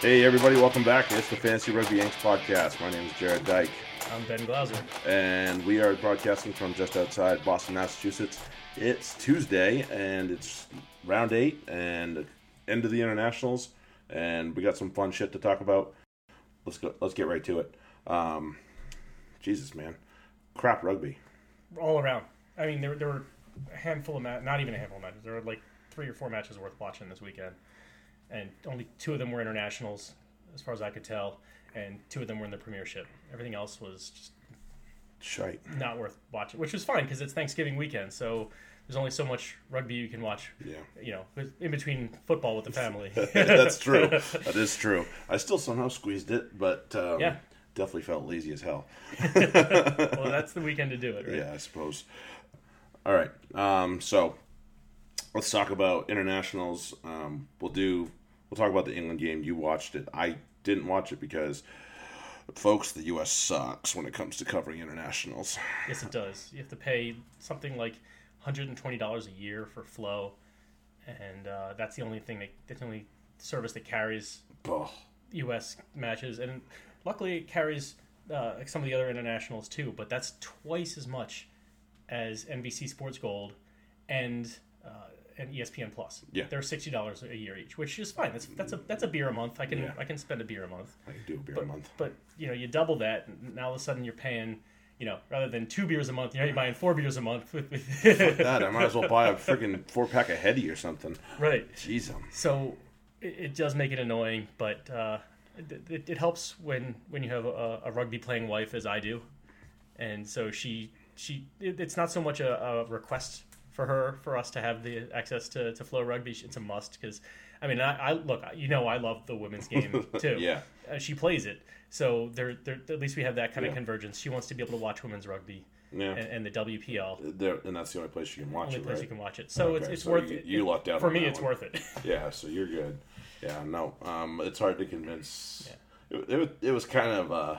Hey, everybody, welcome back. It's the Fantasy Rugby Yanks podcast. My name is Jared Dyke, I'm Ben Glauser. and we are broadcasting from just outside Boston, Massachusetts. It's Tuesday, and it's round eight and end of the internationals, and we got some fun shit to talk about. Let's go. Let's get right to it. Um, Jesus, man, crap rugby. All around. I mean, there, there were a handful of matches, not even a handful of matches. There were like three or four matches worth watching this weekend. And only two of them were internationals, as far as I could tell. And two of them were in the premiership. Everything else was just Shite. not worth watching, which was fine because it's Thanksgiving weekend. So there's only so much rugby you can watch, Yeah. you know, in between football with the family. That's true. That is true. I still somehow squeezed it, but um, Yeah. definitely felt lazy as hell. well, that's the weekend to do it, right? Yeah, I suppose. All right. Um, so let's talk about internationals. Um, we'll do. We'll talk about the England game. You watched it. I didn't watch it because, folks, the U.S. sucks when it comes to covering internationals. Yes, it does. You have to pay something like $120 a year for Flow, and uh, that's the only thing that that's the only service that carries Oh, U.S. matches, and luckily it carries uh, like some of the other internationals too. But that's twice as much as NBC Sports Gold and and ESPN Plus. Yeah. they're sixty dollars a year each, which is fine. That's that's a that's a beer a month. I can Yeah. I can spend a beer a month. I can do a beer But, a month. but you know, you double that, and now all of a sudden you're paying, you know, rather than two beers a month, you're buying four beers a month. With, with That I might as well buy a freaking four pack of Heady or something. right. Jeez, So it, it does make it annoying, but uh, it, it, it helps when when you have a, a rugby playing wife, as I do, and so she she it, it's not so much a, a request for her for us to have the access to, to flow rugby it's a must because i mean I, I look you know i love the women's game too Yeah. uh, she plays it so there, there at least we have that kind Yeah. of convergence she wants to be able to watch women's rugby Yeah. and, and the wpl There, and that's the only place you can watch only it, place right? you can watch it so it's, Okay, it's so worth you- it you lucked out for me it's one. worth it Yeah, so you're good. Yeah, no, um, it's hard to convince. Yeah. It, it, was- it was kind of, uh,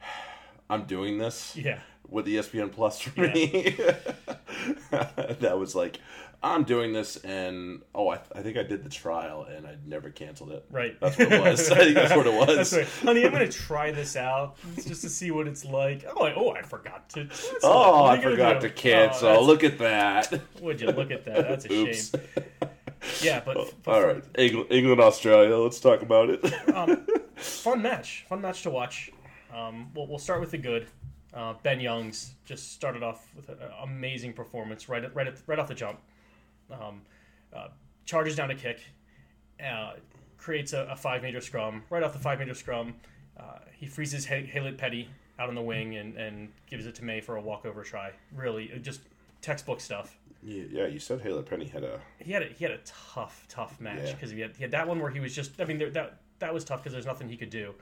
I'm doing this yeah with ESPN Plus for me. that was like, I'm doing this, and oh, I, I think I did the trial, and I never canceled it. Right. That's what it was. I think that's what it was. Right. Honey, I'm going to try this out just to see what it's like. Oh, I, oh, I forgot to. cancel. Oh, I forgot to cancel. Oh, Look at that. would you look at that? That's a Oops. shame. Yeah, but, but All right, England, England, Australia. Let's talk about it. fun match. Fun match to watch. Um, we'll, we'll start with the good. Uh, ben Youngs just started off with an amazing performance right at, right at, right off the jump. Um, uh, charges down a kick, uh, creates a, a five meter scrum. Right off the five meter scrum, uh, he freezes Haylett Petty out on the wing and, and gives it to May for a walkover try. Really, uh, just textbook stuff. Yeah, yeah, you said Haley Penny had a He had a, he had a tough tough match Yeah. because he had he had that one where he was just I mean there, that that was tough because there's nothing he could do.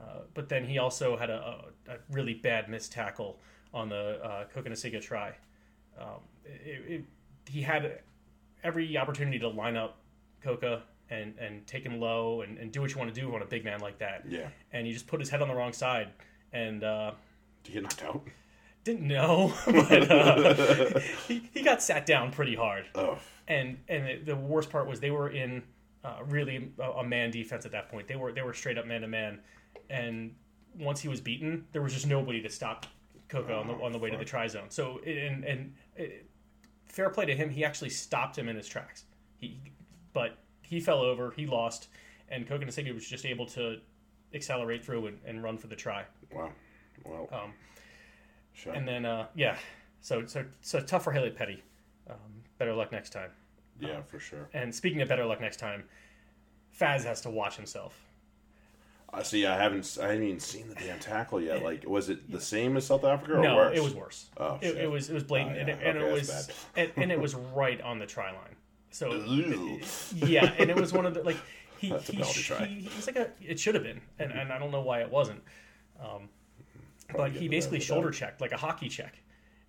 Uh, but then he also had a, a, a really bad missed tackle on the uh, Cokanasiga try. Um, it, it, he had every opportunity to line up Coca and, and take him low and, and do what you want to do on a big man like that. yeah. And he just put his head on the wrong side and uh, Did he get knocked out? didn't know, but uh, he, he got sat down pretty hard Oh, and and it- the worst part was they were in uh, really a, a man defense at that point. They were they were straight up man to man, and once he was beaten, there was just nobody to stop Coco on the on the way to the try zone. So and and it, fair play to him, he actually stopped him in his tracks. He but he fell over, he lost, and Cokanasiga was just able to accelerate through and, and run for the try. wow. wow. Um, shot. and then uh, yeah, so so so tough for Haley Petty. Um, better luck next time. yeah, for sure. And speaking of better luck next time, Faz has to watch himself. I see. I haven't. I haven't even seen the damn tackle yet. Like, was it the same as South Africa or no, worse? it was worse. Oh, it, shit. it was it was blatant, Oh, and, yeah. it, and Okay, it was and, and it was right on the try line. So yeah, and it was one of the like he That's a he, try. he, he was like a it should have been, and, and I don't know why it wasn't. Um, but he basically shoulder of checked like a hockey check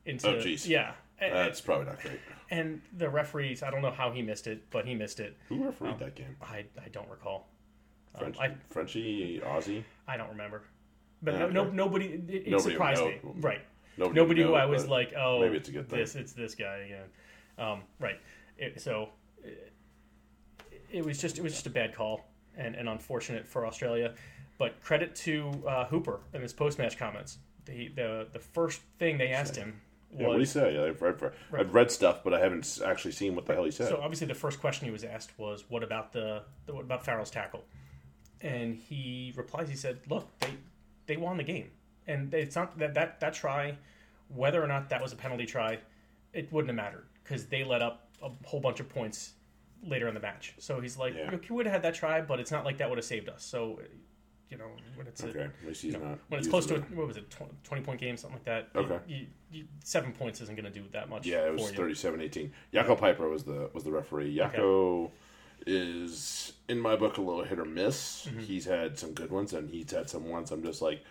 into Oh, jeez. yeah. And, That's probably not great. and the referees, I don't know how he missed it, but he missed it. Who refereed that game? I, I don't recall. Um, I, Frenchie, Aussie. I don't remember. But Yeah, no, no, nobody. It, it Nobody surprised me. Right. Nobody, Nobody would who I was like, oh, maybe it's a good thing. this it's this guy again. Um, right. It, so it, it was just it was just a bad call. and, and unfortunate for Australia. But credit to uh, Hooper in his post match comments. The, the the first thing they asked him was Yeah, what do you say? Yeah, I've read, I've read stuff, but I haven't actually seen what the hell he said. So obviously, the first question he was asked was, "What about the, the what about Farrell's tackle?" And he replies, he said, "Look, they they won the game, and it's not that that that try, whether or not that was a penalty try, it wouldn't have mattered because they let up a whole bunch of points later in the match. So he's like, Yeah. "Look, you would have had that try, but it's not like that would have saved us." So, you know, when it's a, okay, he's you know, when it's close to a, what was it, 20, 20 point game, something like that. Okay. you, you, seven points isn't going to do that much. Yeah, it was for you. 37-18. Jaco Peyper was the was the referee. Jaco is in my book a little hit or miss. Mm-hmm. He's had some good ones, and he's had some ones. I'm just like,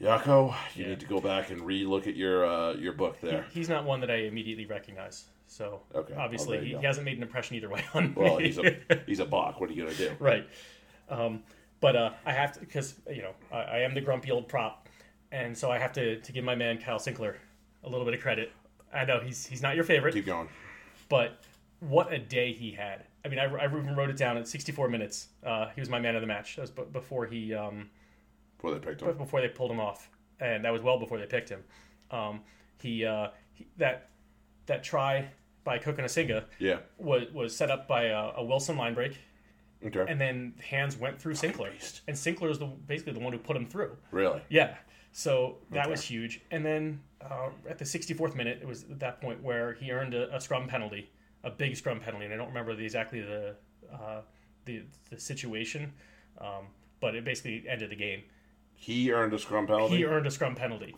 Jaco, you Yeah. need to go back and re-look at your uh, your book there. He's not one that I immediately recognize. So Okay, obviously you he, he hasn't made an impression either way on Well, me. he's a he's a bach. What are you gonna do? right. Um, but uh, I have to because you know I, I am the grumpy old prop, and so I have to, to give my man Kyle Sinckler a little bit of credit. I know he's he's not your favorite, Keep going. but what a day he had. I mean, I, I even wrote it down at 64 minutes. Uh, he was my man of the match. That was b- before he um, Before they picked him. before they pulled him off, and that was well before they picked him. Um, he, uh, he that that try by Cokanasiga Yeah. was was set up by a, a Wilson line break, Okay. and then hands went through Sinckler, and Sinckler is the basically the one who put him through. really? Yeah, so that Okay. was huge. And then uh, at the 64th minute, it was at that point where he earned a, a scrum penalty, a big scrum penalty, and I don't remember the, exactly the uh, the the situation, um, but it basically ended the game. He earned a scrum penalty. He earned a scrum penalty,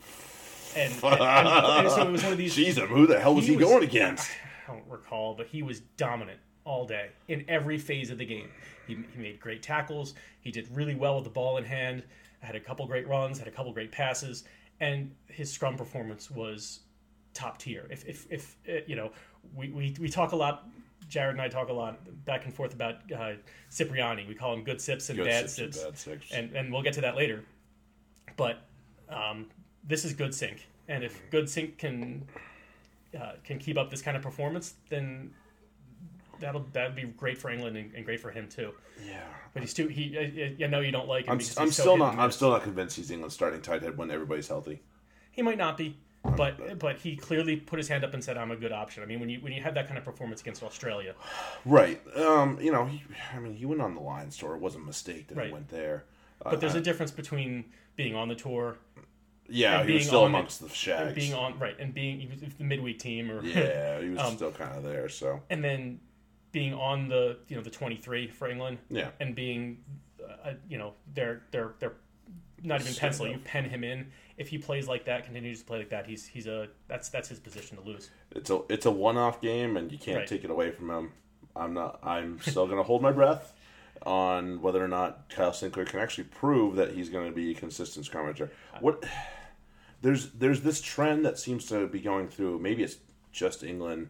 and, and, and so it was one of these. Jeez, who the hell was he, was- going against? I don't recall, but he was dominant all day in every phase of the game. He, he made great tackles. He did really well with the ball in hand. Had a couple great runs. Had a couple great passes, and his scrum performance was top tier. If if, if uh, you know, we, we we talk a lot. Jared and I talk a lot back and forth about uh, Cipriani. We call him good sips and Good bad sips and bad and and we'll get to that later. But um, this is good sync, and if good sync can uh, can keep up this kind of performance, then that'll that'd be great for England and, and great for him too. Yeah. But he's too he. I, I know you don't like him. I'm, I'm so still not I'm still not convinced he's England's starting tight head when everybody's healthy. He might not be, but but he clearly put his hand up and said, "I'm a good option." I mean, when you when you have that kind of performance against Australia, Right. Um, you know, he, I mean, he went on the Lions tour. It wasn't a mistake that Right. he went there. Uh, but there's a difference between being on the tour, yeah, he was still on the- amongst the shags. being on right, and being he was the midweek team, or yeah, he was Um, still kind of there. So and then being on the you know the 23 for England, yeah, and being, uh, you know, they're they're they're not even pencil. You pen him in. If he plays like that, continues to play like that, he's he's a that's that's his position to lose. it's a it's a one off game, and you can't Right. take it away from him. I'm not. I'm still gonna hold my breath on whether or not Kyle Sinckler can actually prove that he's going to be a consistent scrummager. What there's there's this trend that seems to be going through. Maybe it's just England,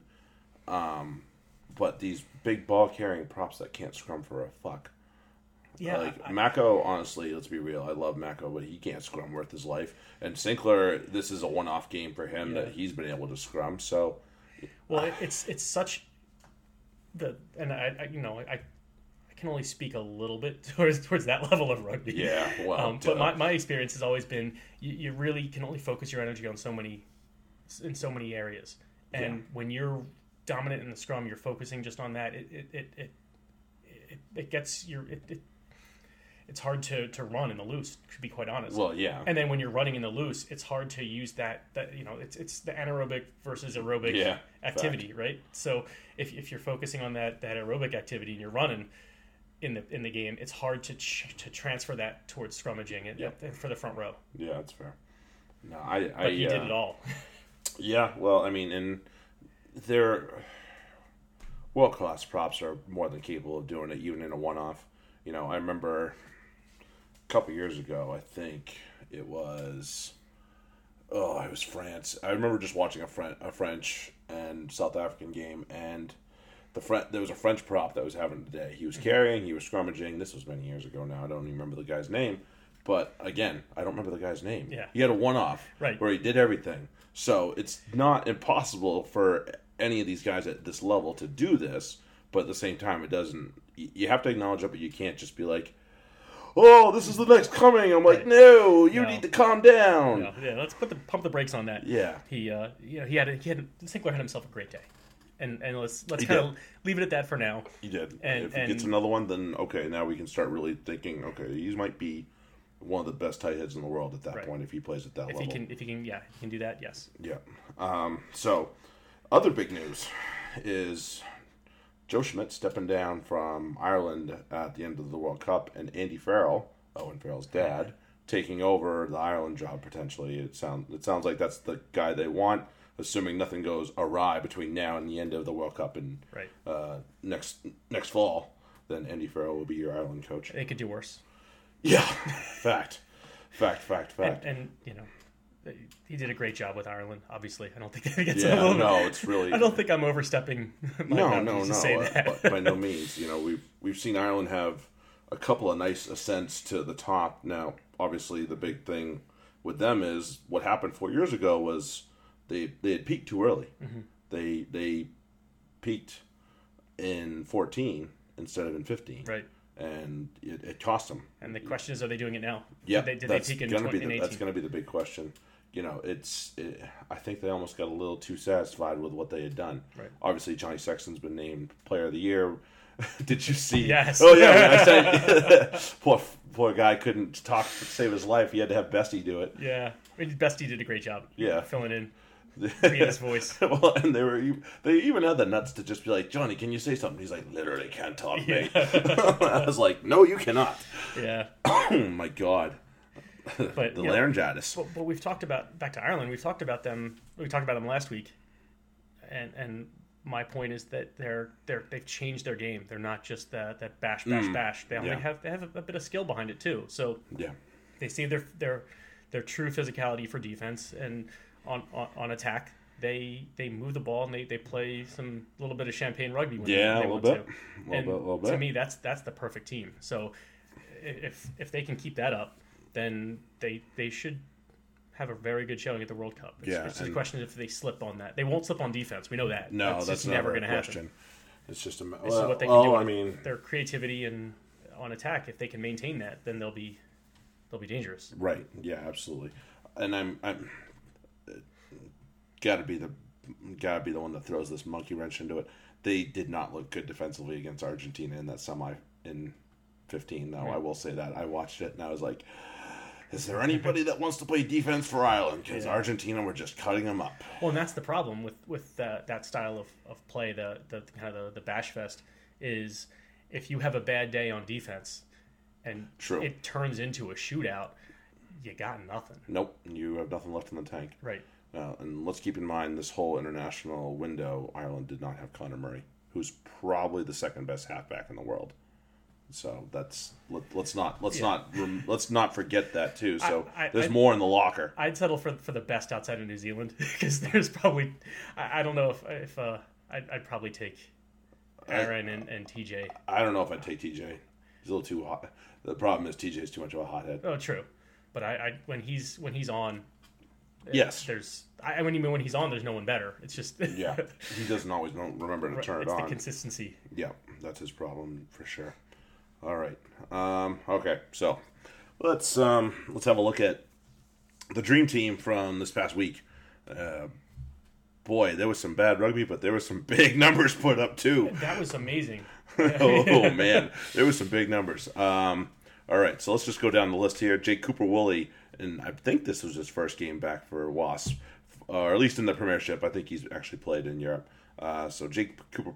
um, but these big ball carrying props that can't scrum for a fuck. Yeah, like I- Mako, honestly, let's be real. I love Mako, but he can't scrum worth his life. And Sinckler, this is a one-off game for him Yeah. that he's been able to scrum. So Well, it, it's it's such the and I, I you know I I can only speak a little bit towards towards that level of rugby. yeah, well, Um, but my, my experience has always been you, you really can only focus your energy on so many in so many areas, and Yeah. when you're dominant in the scrum, you're focusing just on that. It it it it, it, it gets your it, it it's hard to, to run in the loose. To be quite honest. well, yeah, and then when you're running in the loose, it's hard to use that that you know it's it's the anaerobic versus aerobic Yeah, activity, right? So if, if you're focusing on that that aerobic activity and you're running in the in the game, it's hard to ch- to transfer that towards scrummaging and, Yep. and for the front row. yeah, that's fair. No, I, I But he uh, did it all. Yeah, well, I mean, and they're world class props are more than capable of doing it, even in a one off. You know, I remember a couple years ago, I think it was. Oh, it was France. I remember just watching a, Fren- a French and South African game, and the Fre- there was a French prop that was having a day. He was mm-hmm. carrying, he was scrummaging. This was many years ago now. I don't even remember the guy's name. But again, I don't remember the guy's name. Yeah. He had a one off Right. where he did everything. So it's not impossible for any of these guys at this level to do this, but at the same time, it doesn't. You have to acknowledge it, but you can't just be like, "Oh, this is the next coming." I'm like, "No, you No. need to calm down." No, yeah, let's put the pump the brakes on that. Yeah. He, uh, you know, he had a, he had Sinckler had himself a great day, and and let's let's kind of leave it at that for now. He did. And- if he and- gets another one, then okay, now we can start really thinking. Okay, he might be one of the best tight heads in the world at that Right. point if he plays at that If level. he can, if he can, yeah, he can do that. Yes. Yeah. Um, so, other big news is Joe Schmidt stepping down from Ireland at the end of the World Cup, and Andy Farrell, Owen Farrell's dad, taking over the Ireland job potentially. It sounds it sounds like that's the guy they want, assuming nothing goes awry between now and the end of the World Cup and Right. uh, next next fall. Then Andy Farrell will be your Ireland coach. They could do worse. Yeah, fact, fact, fact, And, fact. and you know, he did a great job with Ireland. Obviously, I don't think that gets Yeah, a little. no, it's really- I don't think I'm overstepping. My no, no, no. say uh, that. by- by no means. You know, we've we've seen Ireland have a couple of nice ascents to the top. Now, obviously, the big thing with them is what happened four years ago was they they had peaked too early. Mm-hmm. They they peaked in fourteen instead of in fifteen, right. and it, it cost them. And the question is, are they doing it now? Yeah, Did they, did that's they peak in, gonna 20, be in the, that's going to be the big question. You know, it's it, I think they almost got a little too satisfied with what they had done. Right. Obviously, Johnny Sexton's been named Player of the Year. Did you see? Yes. Oh yeah. I said, poor poor guy couldn't talk to save his life. He had to have Bestie do it. Yeah, I mean, Bestie did a great job. Yeah. filling in, his voice. well, and they were they even had the nuts to just be like, Johnny, can you say something? He's like, literally can't talk, mate. I was like, no, you cannot. Yeah, Oh my god, but the you know, laryngitis. But, but we've talked about back to Ireland. We've talked about them. We talked about them last week, and and my point is that they're they're they've changed their game. They're not just that that bash bash mm. bash. They, only yeah. have they have a, a bit of skill behind it too. So Yeah. they save their their their true physicality for defense and on on, on attack. They they move the ball and they, they play some little bit of champagne rugby. When Yeah, they, a they little want bit. To. A little and bit, a little to me, that's that's the perfect team. So if if they can keep that up, then they they should have a very good showing at the World Cup. It's, Yeah, it's just a question if they slip on that. They won't slip on defense. We know that. No, that's, that's, just never going to happen. It's just a ma- This is what they can well, do. Oh, I mean, their creativity and on attack. If they can maintain that, then they'll be they'll be dangerous. right? Yeah, absolutely. And I'm I'm got to be the got to be the one that throws this monkey wrench into it. They did not look good defensively against Argentina in that semi in 15. Now I will say that I watched it and I was like. Is there anybody that wants to play defense for Ireland? Because Yeah. Argentina were just cutting them up. Well, and that's the problem with with uh, that style of, of play, the the kind of the, the bash fest, is if you have a bad day on defense, and True. it turns into a shootout, you got nothing. Nope, you have nothing left in the tank. Right. Uh, and let's keep in mind this whole international window, Ireland did not have Conor Murray, who's probably the second best halfback in the world. So that's let, let's not let's Yeah. not rem, let's not forget that too. So I- I- there's I- more in the locker. I'd settle for for the best outside of New Zealand because there's probably I, I don't know if if uh, I'd, I'd probably take Aaron and, and TJ. I don't know if I'd take TJ. He's a little too hot. The problem is TJ is too much of a hothead. Oh, true, but I, I when he's when he's on, Yes. there's I when you when he's on, there's no one better. It's just Yeah, he doesn't always remember to turn it it's the on. consistency. Yeah, that's his problem for sure. All right. Um, okay, so let's um, let's have a look at the dream team from this past week. Uh, boy, there was some bad rugby, but there was some big numbers put up too. That was amazing. oh man, there was some big numbers. Um, all right, so let's just go down the list here. Jake Cooper Woolley, and I think this was his first game back for Wasp, or at least in the Premiership. I think he's actually played in Europe. Uh, so Jake Cooper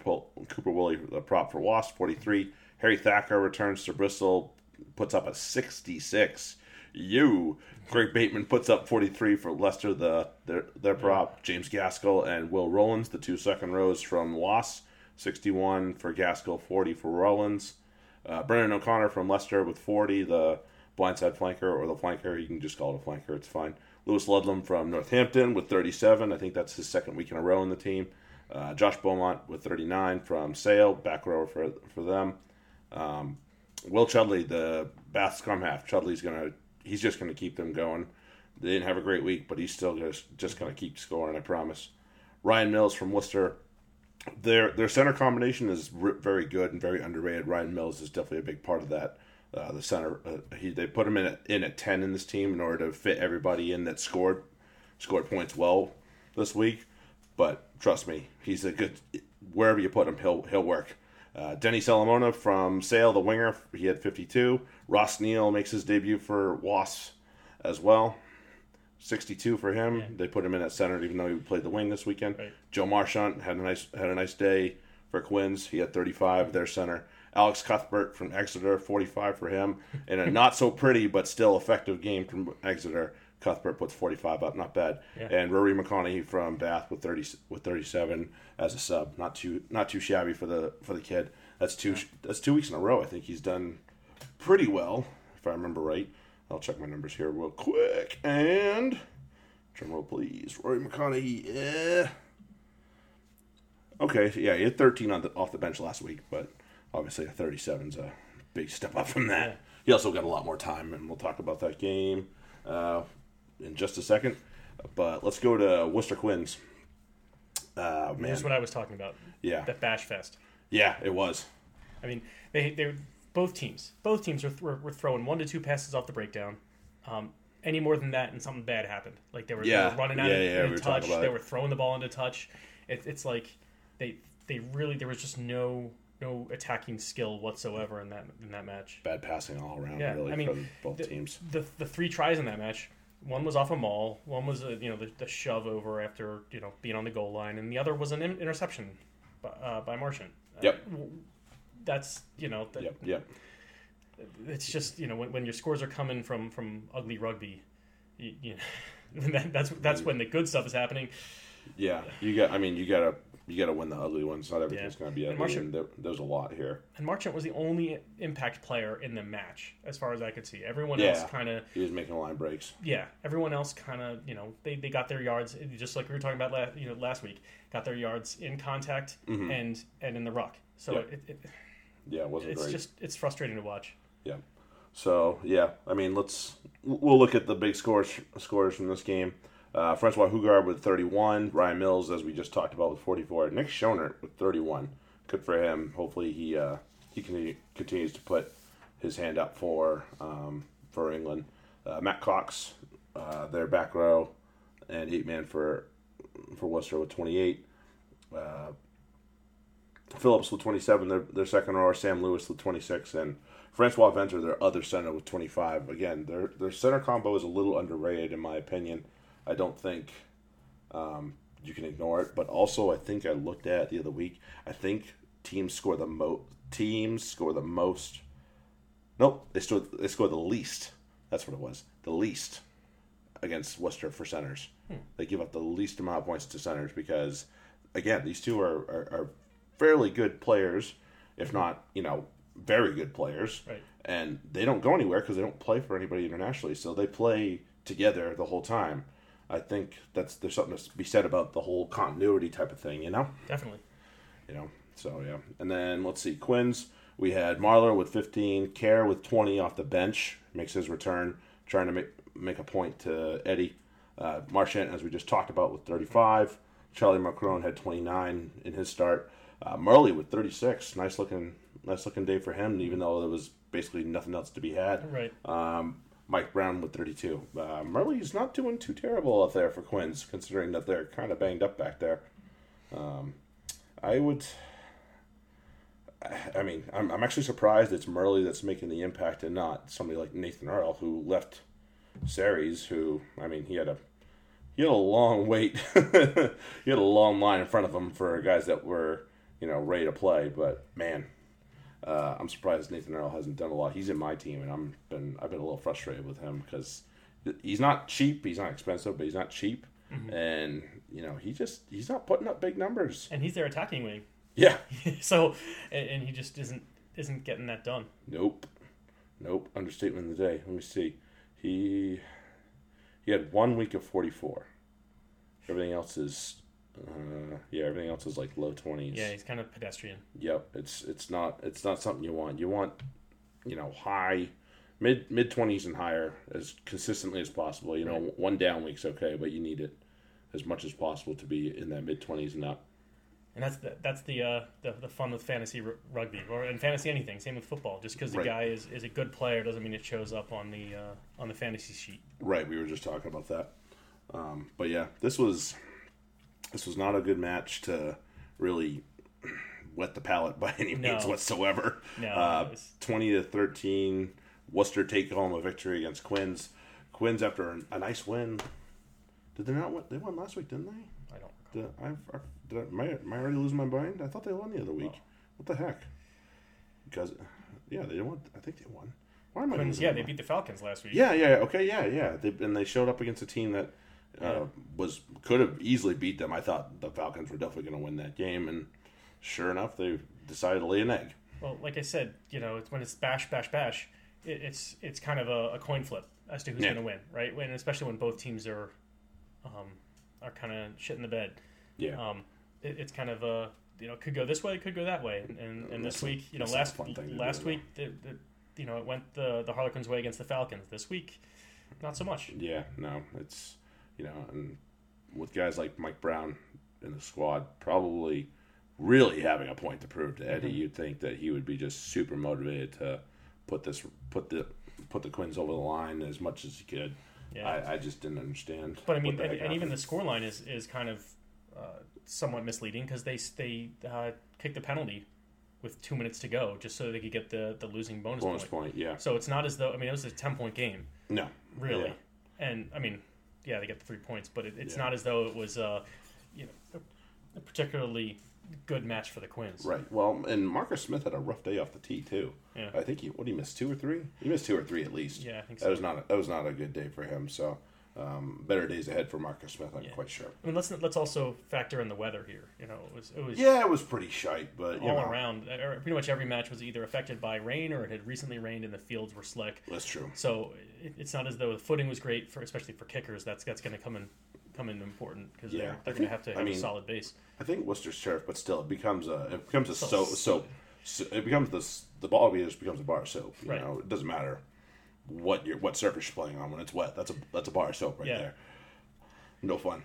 Cooper Woolley, the prop for Wasp, forty three. Harry Thacker returns to Bristol, puts up a sixty six. You, Greg Bateman puts up forty three for Leicester, the their their prop. James Gaskell and Will Rowlands, the two second rows from Wasp. 61 for Gaskell, 40 for Rowlands. Uh, Brendan O'Connor from Leicester with 40, the blindside flanker or the flanker. You can just call it a flanker, it's fine. Lewis Ludlam from Northampton with 37. I think that's his second week in a row in the team. Uh, Josh Beaumont with 39 from Sale, back row for, for them. Um, Will Chudley, the Bath scrum half. Chudley's gonna, he's just gonna keep them going. They didn't have a great week, but he's still just just gonna keep scoring. I promise. Ryan Mills from Worcester, their their center combination is very good and very underrated. Ryan Mills is definitely a big part of that. Uh, the center, uh, he they put him in at, in at ten in this team in order to fit everybody in that scored scored points well this week. But trust me, he's a good wherever you put him, he'll he'll work. Uh, Denny Solomona from Sale, the winger, he had 52. Ross Neal makes his debut for Wasps as well. 62 for him. Yeah. They put him in at center, even though he played the wing this weekend. Right. Joe Marchant had a nice had a nice day for Quins. He had 35, their center. Alex Cuthbert from Exeter, 45 for him, in a not so pretty but still effective game from Exeter. Cuthbert puts 45 up, not bad. Yeah. And Ruaridh McConnochie from Bath with 30 with 37 as a sub, not too not too shabby for the for the kid. That's two that's two weeks in a row. I think he's done pretty well, if I remember right. I'll check my numbers here real quick. And drum roll, please. Ruaridh McConnochie. Yeah. Okay, so yeah, he had 13 on the, off the bench last week, but obviously a 37 is a big step up from that. Yeah. He also got a lot more time, and we'll talk about that game uh, in just a second. But let's go to Worcester Quins. Uh, man, Here's what I was talking about. yeah, That bash fest. yeah, it was. I mean, they they both teams both teams were, were, were throwing one to two passes off the breakdown. Um, any more than that, and something bad happened. Like they were, they were running out Yeah, of yeah, we touch. They it. were throwing the ball into touch. It, it's like they they really there was just no no attacking skill whatsoever in that in that match. Bad passing all around, Yeah, really, I mean, from both the- teams. The the three tries in that match. One was off a maul. One was a, you know the, the shove over after you know being on the goal line, and the other was an in- interception by, uh, by Marchant. Uh, Yep. w- that's you know that, Yep, yep. it's just you know when, when your scores are coming from from ugly rugby, you, you that, that's that's when the good stuff is happening. Yeah, you got. I mean, you gotta you gotta win the ugly ones. Not everything's Yeah. gonna be And ugly. Marchant- And there, there's a lot here. And Marchant was the only impact player in the match, as far as I could see. Everyone Yeah. else kind of He was making line breaks. yeah. Everyone else kind of you know they, they got their yards just like we were talking about last you know last week. Got their yards in contact and and in the ruck. So Mm-hmm. Yeah. it, it, Yeah, it wasn't it's great. just it's frustrating to watch. Yeah. So yeah, I mean, let's we'll look at the big scores scores from this game. Uh, Francois Hougaard with 31, Ryan Mills, as we just talked about, with 44, Nick Schonert with 31. Good for him. Hopefully he uh, he can, continues to put his hand up for um, for England. Uh, Matt Cox, uh, their back row, and eight man for for Worcester with 28. Uh, Phillips with 27, their, their second rower, Sam Lewis with 26, and Francois Venter, their other center, with 25. Again, their their center combo is a little underrated, in my opinion. I don't think um, you can ignore it. But also, I think I looked at the other week. I think teams score the most. Teams score the most. Nope, they score. They score the least. That's what it was. The least against Worcester for centers. They give up the least amount of points to centers because, again, these two are, are, are fairly good players, if not, you know, very good players. Right. And they don't go anywhere because they don't play for anybody internationally. So they play together the whole time. I think that's there's something to be said about the whole continuity type of thing, you know? Definitely. you know. So yeah, and then let's see, Quins. We had Marler with 15, Care with 20 off the bench, makes his return, trying to make make a point to Eddie. Uh, Marchant, as we just talked about, with 35. Charlie Mulchrone had 29 in his start. Uh, Murley with 36, nice looking, nice looking day for him. Even though there was basically nothing else to be had. Right. Um, Mike Brown with 32. Uh, Murley's not doing too terrible out there for Quins, considering that they're kind of banged up back there. Um, I would. I- mean, I'm, I'm actually surprised it's Murley that's making the impact and not somebody like Nathan Earle, who left Sarries, who, I mean, he had a he had a long wait. he had a long line in front of him for guys that were, you know, ready to play. But man, uh, I'm surprised Nathan Earle hasn't done a lot. He's in my team, and I'm been I've been a little frustrated with him because he's not cheap. He's not expensive, but he's not cheap. And you know, he just he's not putting up big numbers. And he's their attacking wing. Yeah. so and, and he just isn't isn't getting that done. Nope. Nope. Understatement of the day. Let me see. He he had one week of 44. Everything else is uh, yeah, everything else is like low 20s. Yeah, he's kind of pedestrian. Yep. It's it's not it's not something you want. You want you know, high mid mid 20s and higher as consistently as possible. You know, one down week's okay, but you need it as much as possible to be in that mid 20s and up. And that's the that's the uh, the, the fun with fantasy r- rugby or in fantasy anything. Same with football. Just because the Right. guy is, is a good player doesn't mean it shows up on the uh, on the fantasy sheet. Right, we were just talking about that. Um, but yeah, this was this was not a good match to really wet the palate by any means No. whatsoever. No, uh, was- twenty to thirteen, Worcester take home a victory against Quins. Quins after a, a nice win. Did they not win? They won last week, didn't they? I don't. Did I, I, did I, am, I, am I already losing my mind? I thought they won the other week. Oh. What the heck? Because yeah, they won. I think they won. Why am I? Queens, yeah, they mind? beat the Falcons last week. Yeah, yeah, okay, yeah, yeah. They, and they showed up against a team that uh, was could have easily beat them. I thought the Falcons were definitely going to win that game, and sure enough, they decided to lay an egg. Well, like I said, you know, it's when it's bash, bash, bash. It, it's it's kind of a, a coin flip as to who's Yeah. going to win, right? When especially when both teams are um, are kind of shit in the bed. Yeah, Um, it, it's kind of a you know it could go this way, it could go that way, and and, and this week, you know, last fun thing to last week, the, the, you know, it went the the Harlequins way against the Falcons. This week, not so much. yeah. No, it's you know, and with guys like Mike Brown in the squad, probably really having a point to prove to Eddie, Mm-hmm. you'd think that he would be just super motivated to put this put the put the Quins over the line as much as he could. Yeah. I, I just didn't understand. But I mean, and, and even the scoreline is is kind of uh, somewhat misleading because they they uh, kicked the penalty with two minutes to go just so they could get the the losing bonus, bonus point. point. Yeah, So it's not as though I mean it was a ten point game, no, really, Yeah. and I mean, yeah, they get the three points, but it, it's Yeah. not as though it was uh, you know a, a particularly good match for the Quins. Right. Well, and Marcus Smith had a rough day off the tee too. Yeah. I think he what he missed two or three. He missed two or three at least. Yeah, I think so. That was not a, that was not a good day for him. So um, better days ahead for Marcus Smith. I'm Yeah. quite sure. I mean, let's let's also factor in the weather here. You know, it was it was Yeah, it was pretty shite, but you all know, around. uh, Pretty much every match was either affected by rain or it had recently rained and the fields were slick. that's true. So it, it's not as though the footing was great for, especially for kickers. That's that's going to come in come in important because Yeah, they're, they're going to have to I have mean, a solid base. I think Worcester's turf, but still, it becomes a it becomes a So- soap. soap. So it becomes this the ball just becomes a bar of soap. You Right. know, it doesn't matter what your what surface you're playing on when it's wet. That's a that's a bar of soap right Yeah. there. No fun.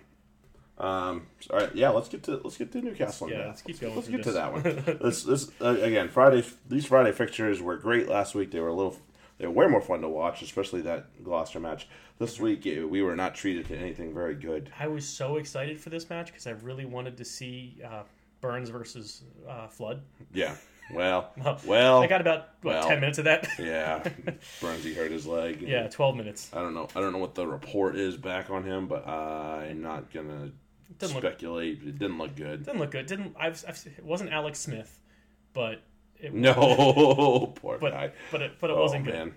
Um, all right, yeah. Let's get to let's get to Newcastle. Yeah, let's keep going Let's get to that one. this this uh, again. Friday. These Friday fixtures were great last week. They were a little. They were way more fun to watch, especially that Gloucester match. This week, we were not treated to anything very good. I was so excited for this match because I really wanted to see uh, Burns versus uh, Flood. Yeah. Well. well. I got about what, well. ten minutes of that. yeah. Burnsy hurt his leg. yeah, twelve minutes. I don't know. I don't know what the report is back on him, but I'm not gonna Didn't look- speculate. it didn't look good. Didn't look good. Didn't I've, I've it wasn't Alex Smith, but it No, poor but guy. but it but it Oh, wasn't good. man.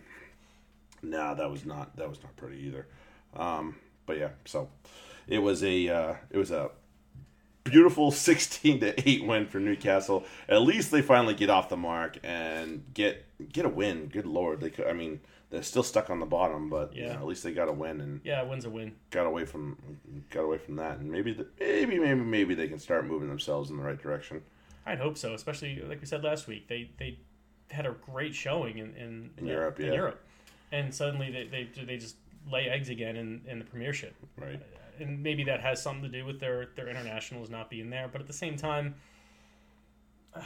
Nah, that was not that was not pretty either. Um, but yeah, so it was a uh, it was a beautiful sixteen to eight win for Newcastle. At least they finally get off the mark and get get a win. Good lord, they could, I mean they're still stuck on the bottom, but you Yeah. know, at least they got a win and Yeah, a win's a win. got away from got away from that, and maybe the, maybe maybe maybe they can start moving themselves in the right direction. I'd hope so, especially like we said last week. They they had a great showing in in, In Europe, in yeah. Europe, and suddenly they, they they just lay eggs again in, in the Premiership. Right. And maybe that has something to do with their their internationals not being there, but at the same time,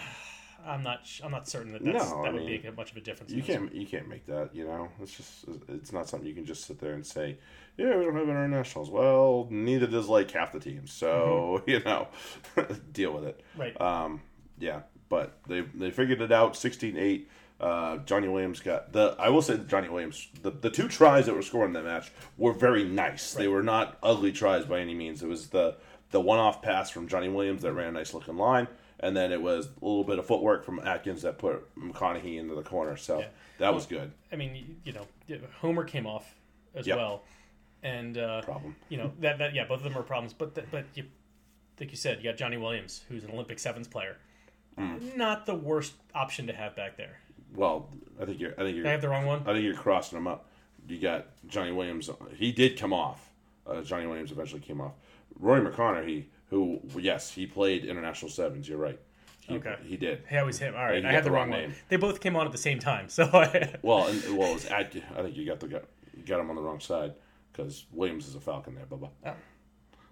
I'm not I'm not certain that that's, No, that I would mean, make much of a difference. You can't you can't make that. You know, it's just it's not something you can just sit there and say, yeah, we don't have internationals. Well, neither does like half the teams. So you know, deal with it. Right. Um, yeah, but they they figured it out. 16-8. Uh, Johnny Williams got the. I will say that Johnny Williams. The, the two tries that were scored in that match were very nice. They were not ugly tries by any means. It was the the one off pass from Johnny Williams that ran a nice looking line, and then it was a little bit of footwork from Atkins that put McConnochie into the corner. So Yeah. that was good. I mean, you, know, Homer came off as Yep. well, and uh, Problem. you know that that yeah, both of them are problems. But th- but you, like you said, you got Johnny Williams, who's an Olympic sevens player. Mm. Not the worst option to have back there. Well, I think you're. I think you're. I have the wrong one? I think you're crossing them up. You got Johnny Williams. He did come off. Uh, Johnny Williams eventually came off. Rory McConnochie, who yes, he played international sevens. You're right. He, Okay. He did. Hey, I was him. All right, I had the the wrong, wrong one. name. They both came on at the same time, so Well, and, well, was Atk- I think you got the got, got him on the wrong side because Williams is a Falcon there. Blah blah. Oh.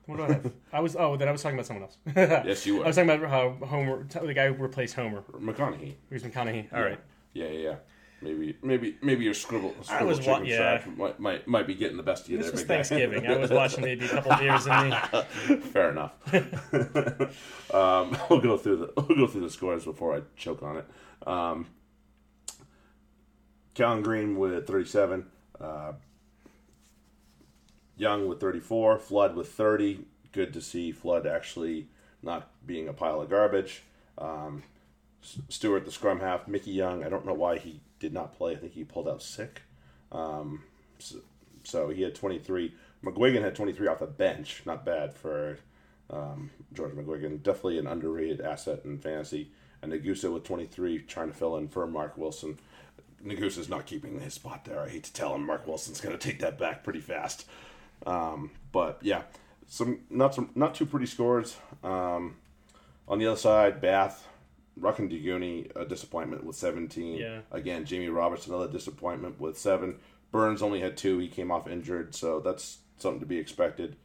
What do I have? I was oh then I was talking about someone else. Yes, you were. I was talking about how Homer, the guy who replaced Homer, McConnochie. Reese McConnochie. All right. Yeah, yeah, yeah. Maybe, maybe, maybe your scribble, scribble was wa- yeah. might, might might be getting the best of you This there, was. Thanksgiving. I was watching maybe a couple beers in me. Fair enough. um, we'll go through the we'll go through the scores before I choke on it. Um, Callan Green with 37, uh, Young with 34, Flood with 30. Good to see Flood actually not being a pile of garbage. Um, Stewart, the scrum half, Mickey Young. I don't know why he did not play. I think he pulled out sick. Um, so, so he had 23. McGuigan had 23 off the bench. Not bad for um, George McGuigan. Definitely an underrated asset in fantasy. And Nagusa with 23 trying to fill in for Mark Wilson. Nagusa's not keeping his spot there. I hate to tell him Mark Wilson's going to take that back pretty fast. Um, but yeah, some not some not too pretty scores. Um, on the other side, Bath, Rokoduguni, a disappointment with 17. Yeah. Again, Jamie Roberts, another disappointment with seven. Burns only had two. He came off injured, so that's something to be expected.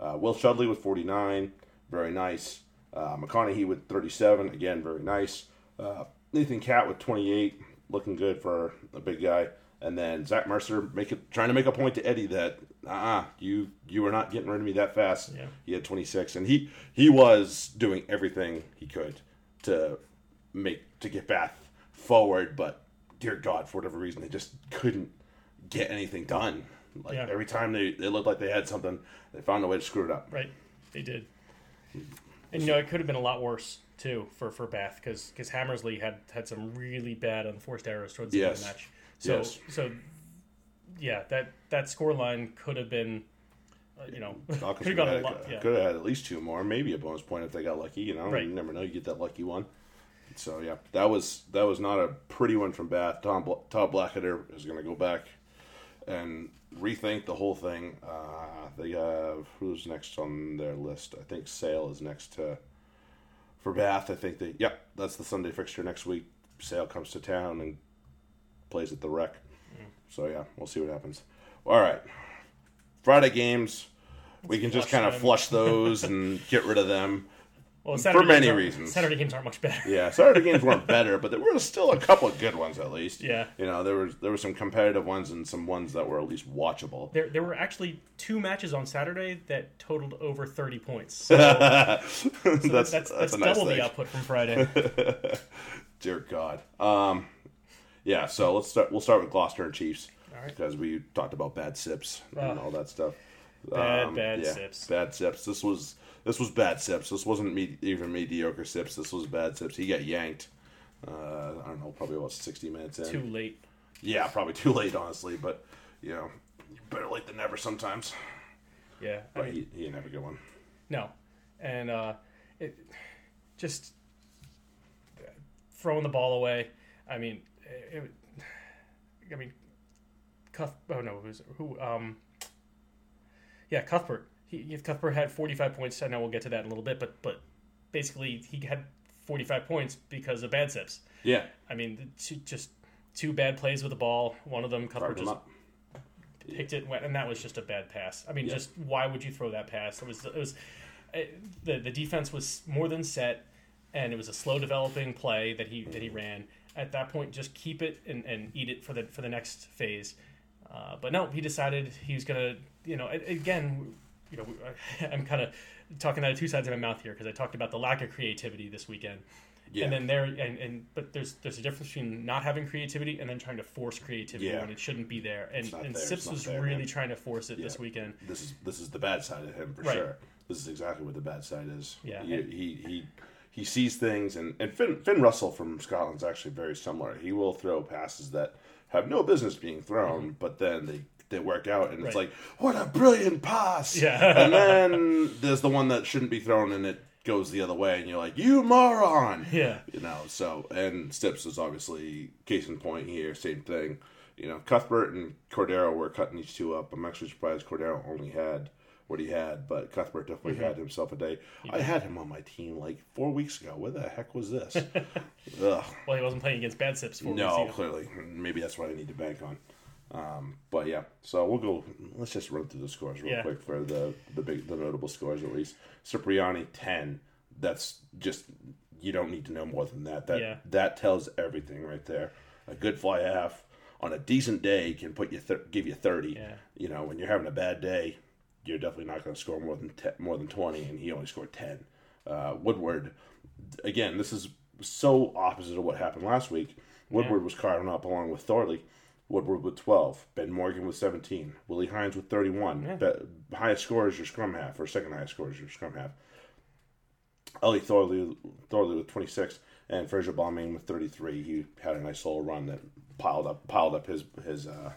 Uh, Will Chudley with 49, very nice. Uh, McConnochie with 37, again, very nice. Uh, Nathan Catt with 28, looking good for a big guy. And then Zach Mercer make it, trying to make a point to Eddie that uh you you are not getting rid of me that fast. Yeah. He had 26, and he he was doing everything he could to make to get Bath forward, but dear God, for whatever reason, they just couldn't get anything done. Like Yeah. every time they, they looked like they had something, they found a way to screw it up. Right, they did. And you know, it could have been a lot worse too for for Bath because because Hammersley had had some really bad unforced errors towards the end of the match. So Yes. so yeah, that that score line could have been, uh, you know, could have had- lot. Yeah, Could have had at least two more, maybe a bonus point if they got lucky. You know, Right. you never know. You get that lucky one. So yeah, that was that was not a pretty one from Bath. Tom Todd Blackadder is going to go back and rethink the whole thing. Uh, they have who's next on their list? I think Sale is next to for Bath. I think they yep, that's the Sunday fixture next week. Sale comes to town and plays at the Rec. So yeah, we'll see what happens. All right, Friday games. We can just kind of flush those and get rid of them. Well, for many reasons. Saturday games aren't much better. Yeah, Saturday games weren't better, but there were still a couple of good ones at least. Yeah. you know there was there were some competitive ones and some ones that were at least watchable. There, there were actually two matches on Saturday that totaled over thirty points. So, so that's, that's, that's, that's, nice double thing. the output from Friday. Dear God. Um, yeah. So let's start. We'll start with Gloucester and Chiefs All right. because we talked about bad sips and all that stuff. Bad, bad sips. Bad sips. This was this was bad sips. This wasn't me, even mediocre sips. This was bad sips. He got yanked. Uh, I don't know, probably about sixty minutes in. Too late. Yeah, probably too late, honestly. But you know, better late than never sometimes. Yeah, I But mean, he, he didn't have a good one. No, and uh, it just throwing the ball away. I mean, it, I mean, Cuth. Oh no, was who? Um, yeah, Cuthbert. He, Cuthbert had forty five points. I know we'll get to that in a little bit, but but basically he had forty five points because of bad sips. Yeah, I mean, two, just two bad plays with the ball. One of them, Cuthbert just up. picked it, and went, and that was just a bad pass. I mean, Yeah. just why would you throw that pass? It was it was it, the the defense was more than set, and it was a slow developing play that he that he ran. At that point, just keep it and, and eat it for the for the next phase. Uh, but no, he decided he was gonna. You know, again, you know, I'm kind of talking out of two sides of my mouth here because I talked about the lack of creativity this weekend. Yeah. And then there and, and but there's there's a difference between not having creativity and then trying to force creativity Yeah. when it shouldn't be there. And and there, Sips was there, really man. trying to force it this weekend. this is this is the bad side of him for Right. sure. This is exactly what the bad side is. Yeah. he he he, he sees things, and and Finn, Finn Russell from Scotland's actually very similar. He will throw passes that have no business being thrown, mm-hmm. but then they. They work out, and it's Right. like, what a brilliant pass! Yeah. and then there's the one that shouldn't be thrown, and it goes the other way, and you're like, you moron! Yeah. you know. So, and Stips is obviously case in point here. Same thing. You know, Cuthbert and Cordero were cutting these two up. I'm actually surprised Cordero only had what he had, but Cuthbert definitely Mm-hmm. had himself a day. I had him on my team like four weeks ago. Where the heck was this? Well, he wasn't playing against bad Sips for No, clearly. Maybe that's what I need to bank on. Um, but yeah, so we'll go. Let's just run through the scores real Yeah. quick for the the big the notable scores at least. Cipriani ten. That's just you don't need to know more than that. That Yeah. that tells everything right there. A good fly half on a decent day can put you thir- give you thirty. Yeah. You know, when you're having a bad day, you're definitely not going to score more than more than twenty, and he only scored ten. Uh, Woodward, again, this is so opposite of what happened last week. Woodward was carving up along with Thorley. Woodward with 12, Ben Morgan with 17, Willi Heinz with 31. Be- highest score is your scrum half, or second highest score is your scrum half. Ollie Thorley, Thorley with 26, and Fraser Balmain with 33. He had a nice little run that piled up piled up his his uh,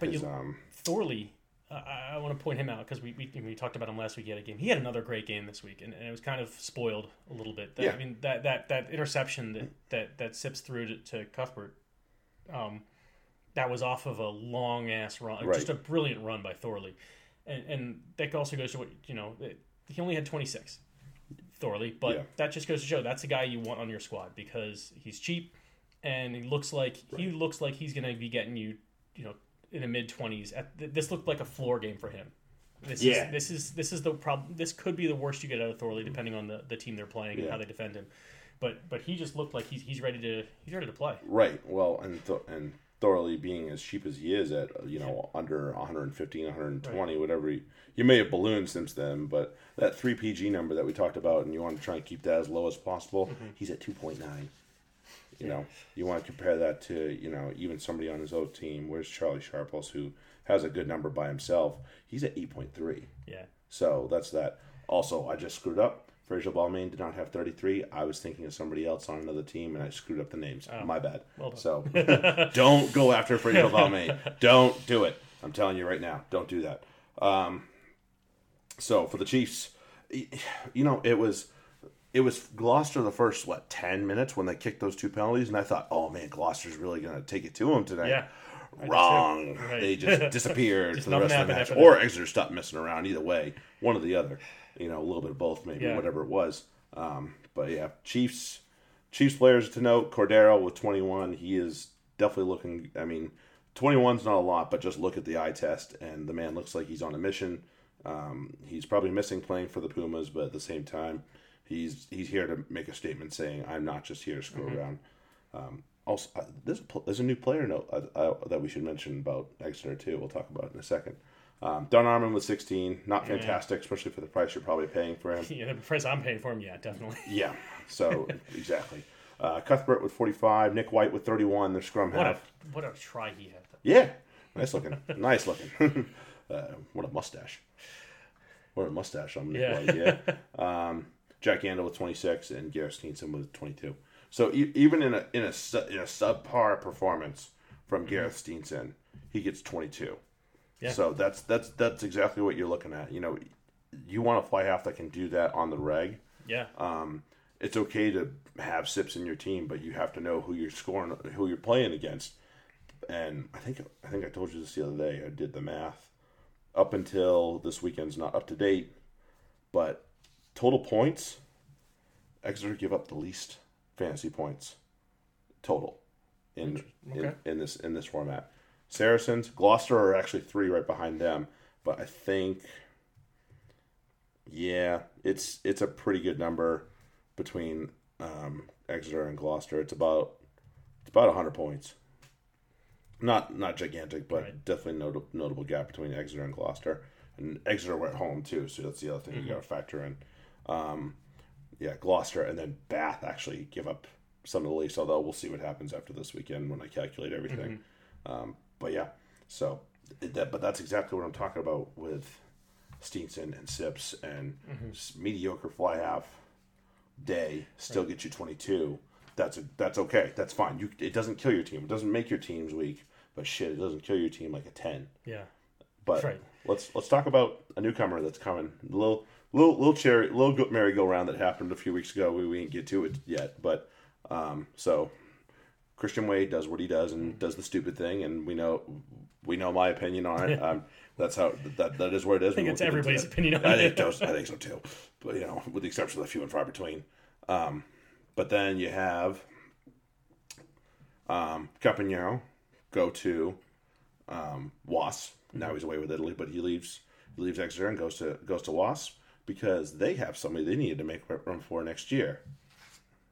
But his you, um Thorley, uh, I, I want to point him out because we, we we talked about him last week. He had a game. He had another great game this week, and, and it was kind of spoiled a little bit. That, Yeah. I mean that that that interception that that that sips through to, to Cuthbert, um, that was off of a long ass run, Right. just a brilliant run by Thorley, and and that also goes to what you know. It, he only had twenty six. Thorley, but Yeah. that just goes to show that's a guy you want on your squad because he's cheap and he looks like he looks like he's going to be getting you, you know, in the mid twenties. This looked like a floor game for him. This Yeah. is this is this is the problem. This could be the worst you get out of Thorley, depending on the, the team they're playing and how they defend him. But but he just looked like he's he's ready to he's ready to play. right. Well, and Th- and Thorley being as cheap as he is at uh, you know under 115, 120, whatever. He, you may have ballooned since then, but that three PG number that we talked about, and you want to try and keep that as low as possible. Mm-hmm. He's at 2.9. You know, you want to compare that to you know even somebody on his own team. Where's Charlie Sharples, who has a good number by himself? He's at 8.3. Yeah, So that's that. Also, I just screwed up. Fraser Balmain did not have 33. I was thinking of somebody else on another team, and I screwed up the names. My bad. Well so don't go after Fraser Balmain. Don't do it. I'm telling you right now. Don't do that. Um, so for the Chiefs, you know, it was it was Gloucester the first what ten minutes when they kicked those two penalties, and I thought, oh man, Gloucester's really going to take it to them tonight. Yeah. Wrong. Right. They just disappeared Just for the rest of the match, or Exeter stopped messing around. Either way, one or the other. You know, a little bit of both, maybe Yeah. whatever it was. Um, but yeah, Chiefs. Chiefs players to note: Cordero with 21. He is definitely looking. I mean, 21's not a lot, but just look at the eye test, and the man looks like he's on a mission. Um, he's probably missing playing for the Pumas, but at the same time, he's he's here to make a statement saying, "I'm not just here to screw around." Um, also, uh, there's a, there's a new player note uh, uh, that we should mention about Exeter too. We'll talk about in a second. Um, Don Armand with 16, not fantastic, especially for the price you're probably paying for him. yeah. The price I'm paying for him, yeah, definitely. Yeah, so exactly. Uh, Cuthbert with 45, Nick White with 31. Their scrum What a half. what a try he had. Yeah, nice looking, nice looking. uh, what a mustache! What a mustache on Nick Yeah. White. Yeah. Um, Jack Yeandle with 26 and Gareth Steenson with 22. So e- even in a in a in a subpar performance from Gareth Steenson, he gets 22. Yeah. So that's that's that's exactly what you're looking at. You know, you want a fly half that can do that on the reg. Yeah, Um, it's okay to have sips in your team, but you have to know who you're scoring, who you're playing against. And I think I think I told you this the other day. I did the math. Up until this weekend's not up to date, but total points, Exeter give up the least fantasy points total in Okay. in, in this in this format. Saracens, Gloucester are actually three right behind them, but I think yeah, it's it's a pretty good number between um, Exeter and Gloucester. It's about it's about hundred points. Not not gigantic, but Right. definitely notable notable gap between Exeter and Gloucester. And Exeter were at home too, so that's the other thing you got to factor in. Um, yeah, Gloucester and then Bath actually give up some of the least. Although we'll see what happens after this weekend when I calculate everything. Um, but yeah, so that, but that's exactly what I'm talking about with Steenson and Sips and s- mediocre fly half day still get you 22. That's a, that's okay. That's fine. You it doesn't kill your team. It doesn't make your teams weak. But shit, it doesn't kill your team like a 10. yeah. But Right. let's let's talk about a newcomer that's coming. A little little little cherry little merry-go-round that happened a few weeks ago. We, we didn't get to it yet, but um, so Christian Wade does what he does and does the stupid thing, and we know we know my opinion on it. Um, that's how that that is what it is. I think it's everybody's opinion on I it. think I think so too, but you know, with the exception of the few and far between. Um, but then you have um, Campagnaro go to um, Wasp. Now he's away with Italy, but he leaves he leaves Exeter and goes to goes to Wasp because they have somebody they needed to make room for next year.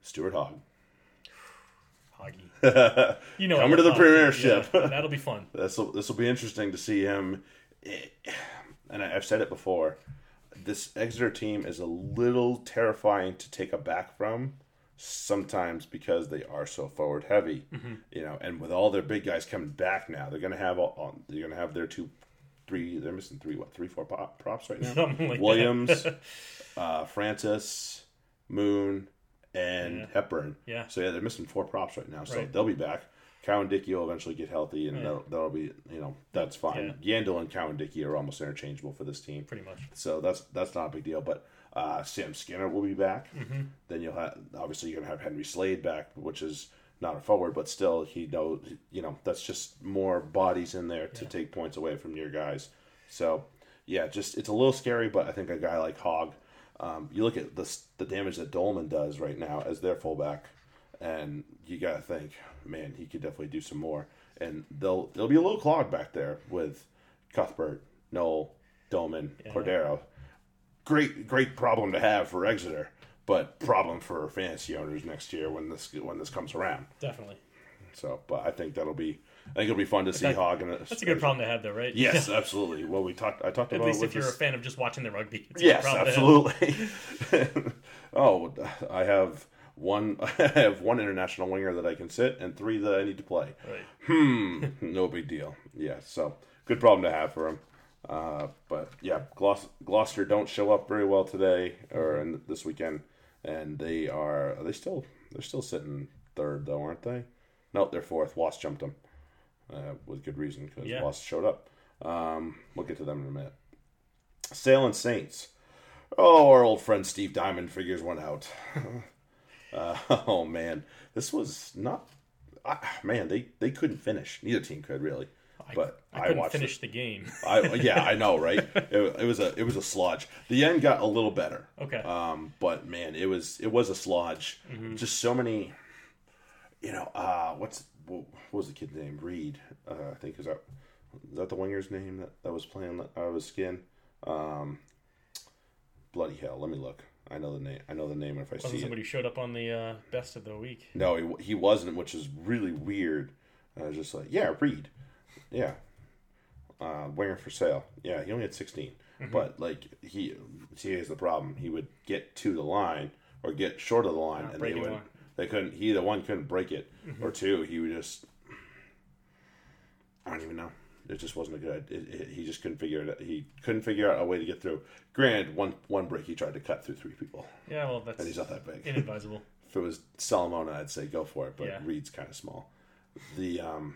Stuart Hogg. Hoggy. You know, Coming to the Hoggy. Premiership. Yeah, that'll be fun. This will this will be interesting to see him. And I've said it before. This Exeter team is a little terrifying to take a back from sometimes because they are so forward heavy. You know, and with all their big guys coming back now, they're going to have all, they're going to have their two, three. They're missing three what three four pop, props right now. Like. Williams, uh, Francis, Moon, and Yeah. Hepburn. Yeah. So yeah, they're missing four props right now. So Right. they'll be back. Cowan-Dickie will eventually get healthy, and Yeah. that'll, that'll be you know that's fine. Yeandle and Cowan-Dickie are almost interchangeable for this team, Pretty much. so that's that's not a big deal. But uh, Sam Skinner will be back. Mm-hmm. Then you'll have obviously you're gonna have Henry Slade back, which is not a forward, but still he knows you know that's just more bodies in there to take points away from your guys. So yeah, just it's a little scary, but I think a guy like Hogg, um, you look at the the damage that Dollman does right now as their fullback, and you got to think, man, he could definitely do some more. And they'll they'll be a little clogged back there with Cuthbert, Nowell, Dollman, Cordero. Great great problem to have for Exeter, but problem for fantasy owners next year when this when this comes around. Definitely. So, but I think that'll be I think it'll be fun to see That- Hogg. And That's a good problem to have, though, right? Yes, absolutely. Well, we talked. I talked At about least it if you're this- a fan of just watching the rugby. A Yes, problem to have. absolutely. oh, I have one. I have one international winger that I can sit, and three that I need to play. Right. Hmm, no big deal. Yeah, so good problem to have for him. Uh, but yeah, Gloucester don't show up very well today or in this weekend, and they are. Are they still? They're still sitting third though, aren't they? No, they're fourth. Wasp jumped them uh, with good reason because Yeah. Wasp showed up. Um, we'll get to them in a minute. Salem Saints. Oh, our old friend Steve Diamond figures one out. uh, oh man, this was not. Uh, man, they they couldn't finish. Neither team could really. But I I, couldn't watched. finish It. the game. I yeah, I know, right? it, it was a it was a sludge. The end got a little better. Okay. Um, but man, it was it was a sludge. Mm-hmm. Just so many. You know, uh, what's what was the kid's name? Reed, uh, I think is that is that the winger's name that, that was playing out of his skin? Um, bloody hell! Let me look. I know the name. I know the name if I Wasn't see somebody who showed up on the uh, best of the week. No, he, he wasn't, which is really weird. I was just like, yeah, Reed, yeah, uh, winger for sale. Yeah, he only had 16 Mm-hmm. but like he, see, here's the problem. He would get to the line or get short of the line, and they would. line. They couldn't. He the one couldn't break it, Mm-hmm. or two. He would just. I don't even know. It just wasn't a good. It, it, he just couldn't figure it. out. He couldn't figure out a way to get through. Granted, one one break he tried to cut through three people, Yeah, well, that's and he's not that big. inadvisable. If it was Solomona, I'd say go for it, but Yeah. Reed's kind of small. The um,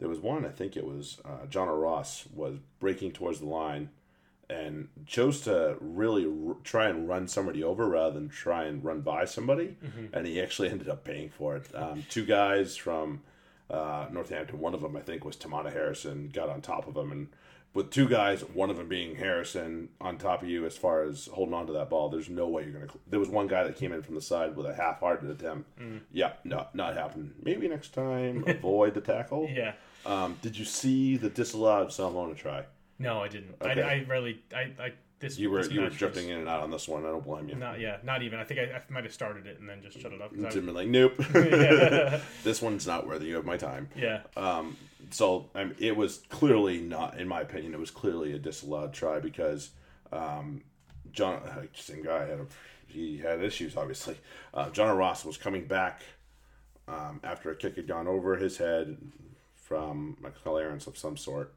there was one I think it was uh, John Ross was breaking towards the line, and chose to really r- try and run somebody over rather than try and run by somebody, and he actually ended up paying for it. Um, two guys from uh, Northampton, one of them I think was Teimana Harrison, got on top of him and. With two guys, one of them being Harrison on top of you as far as holding on to that ball, there's no way you're going to. There was one guy that came in from the side with a half hearted attempt. Yeah, no, not happening. Maybe next time, avoid the tackle. Yeah. Um, did you see the disallowed Solomona try? No, I didn't. Okay. I, I really, I, I this. You were this you were was drifting in and out on this one. I don't blame you. Not yeah, not even. I think I, I might have started it and then just shut it up. 'cause I- Jim been like, nope. This one's not worthy of my time. yeah, Um, so I mean, it was clearly not, in my opinion, it was clearly a disallowed try because um, John, uh, same guy had a, he had issues obviously. Uh, John Ross was coming back um, after a kick had gone over his head from a clearance of some sort,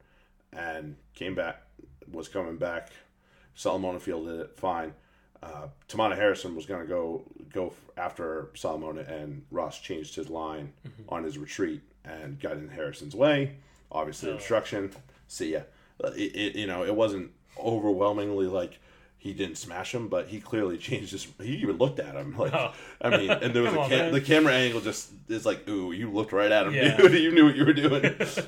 and came back, was coming back. Solomona fielded it fine. Uh, Teimana Harrison was going to go go after Solomona, and Ross changed his line on his retreat and got in Harrison's way. Obviously, obstruction. See ya. It, it, you know, it wasn't overwhelmingly like he didn't smash him, but he clearly changed his. He even looked at him like Oh. I mean, and there was a on, cam- the camera angle just is like, ooh, you looked right at him, Yeah. dude. you knew what you were doing,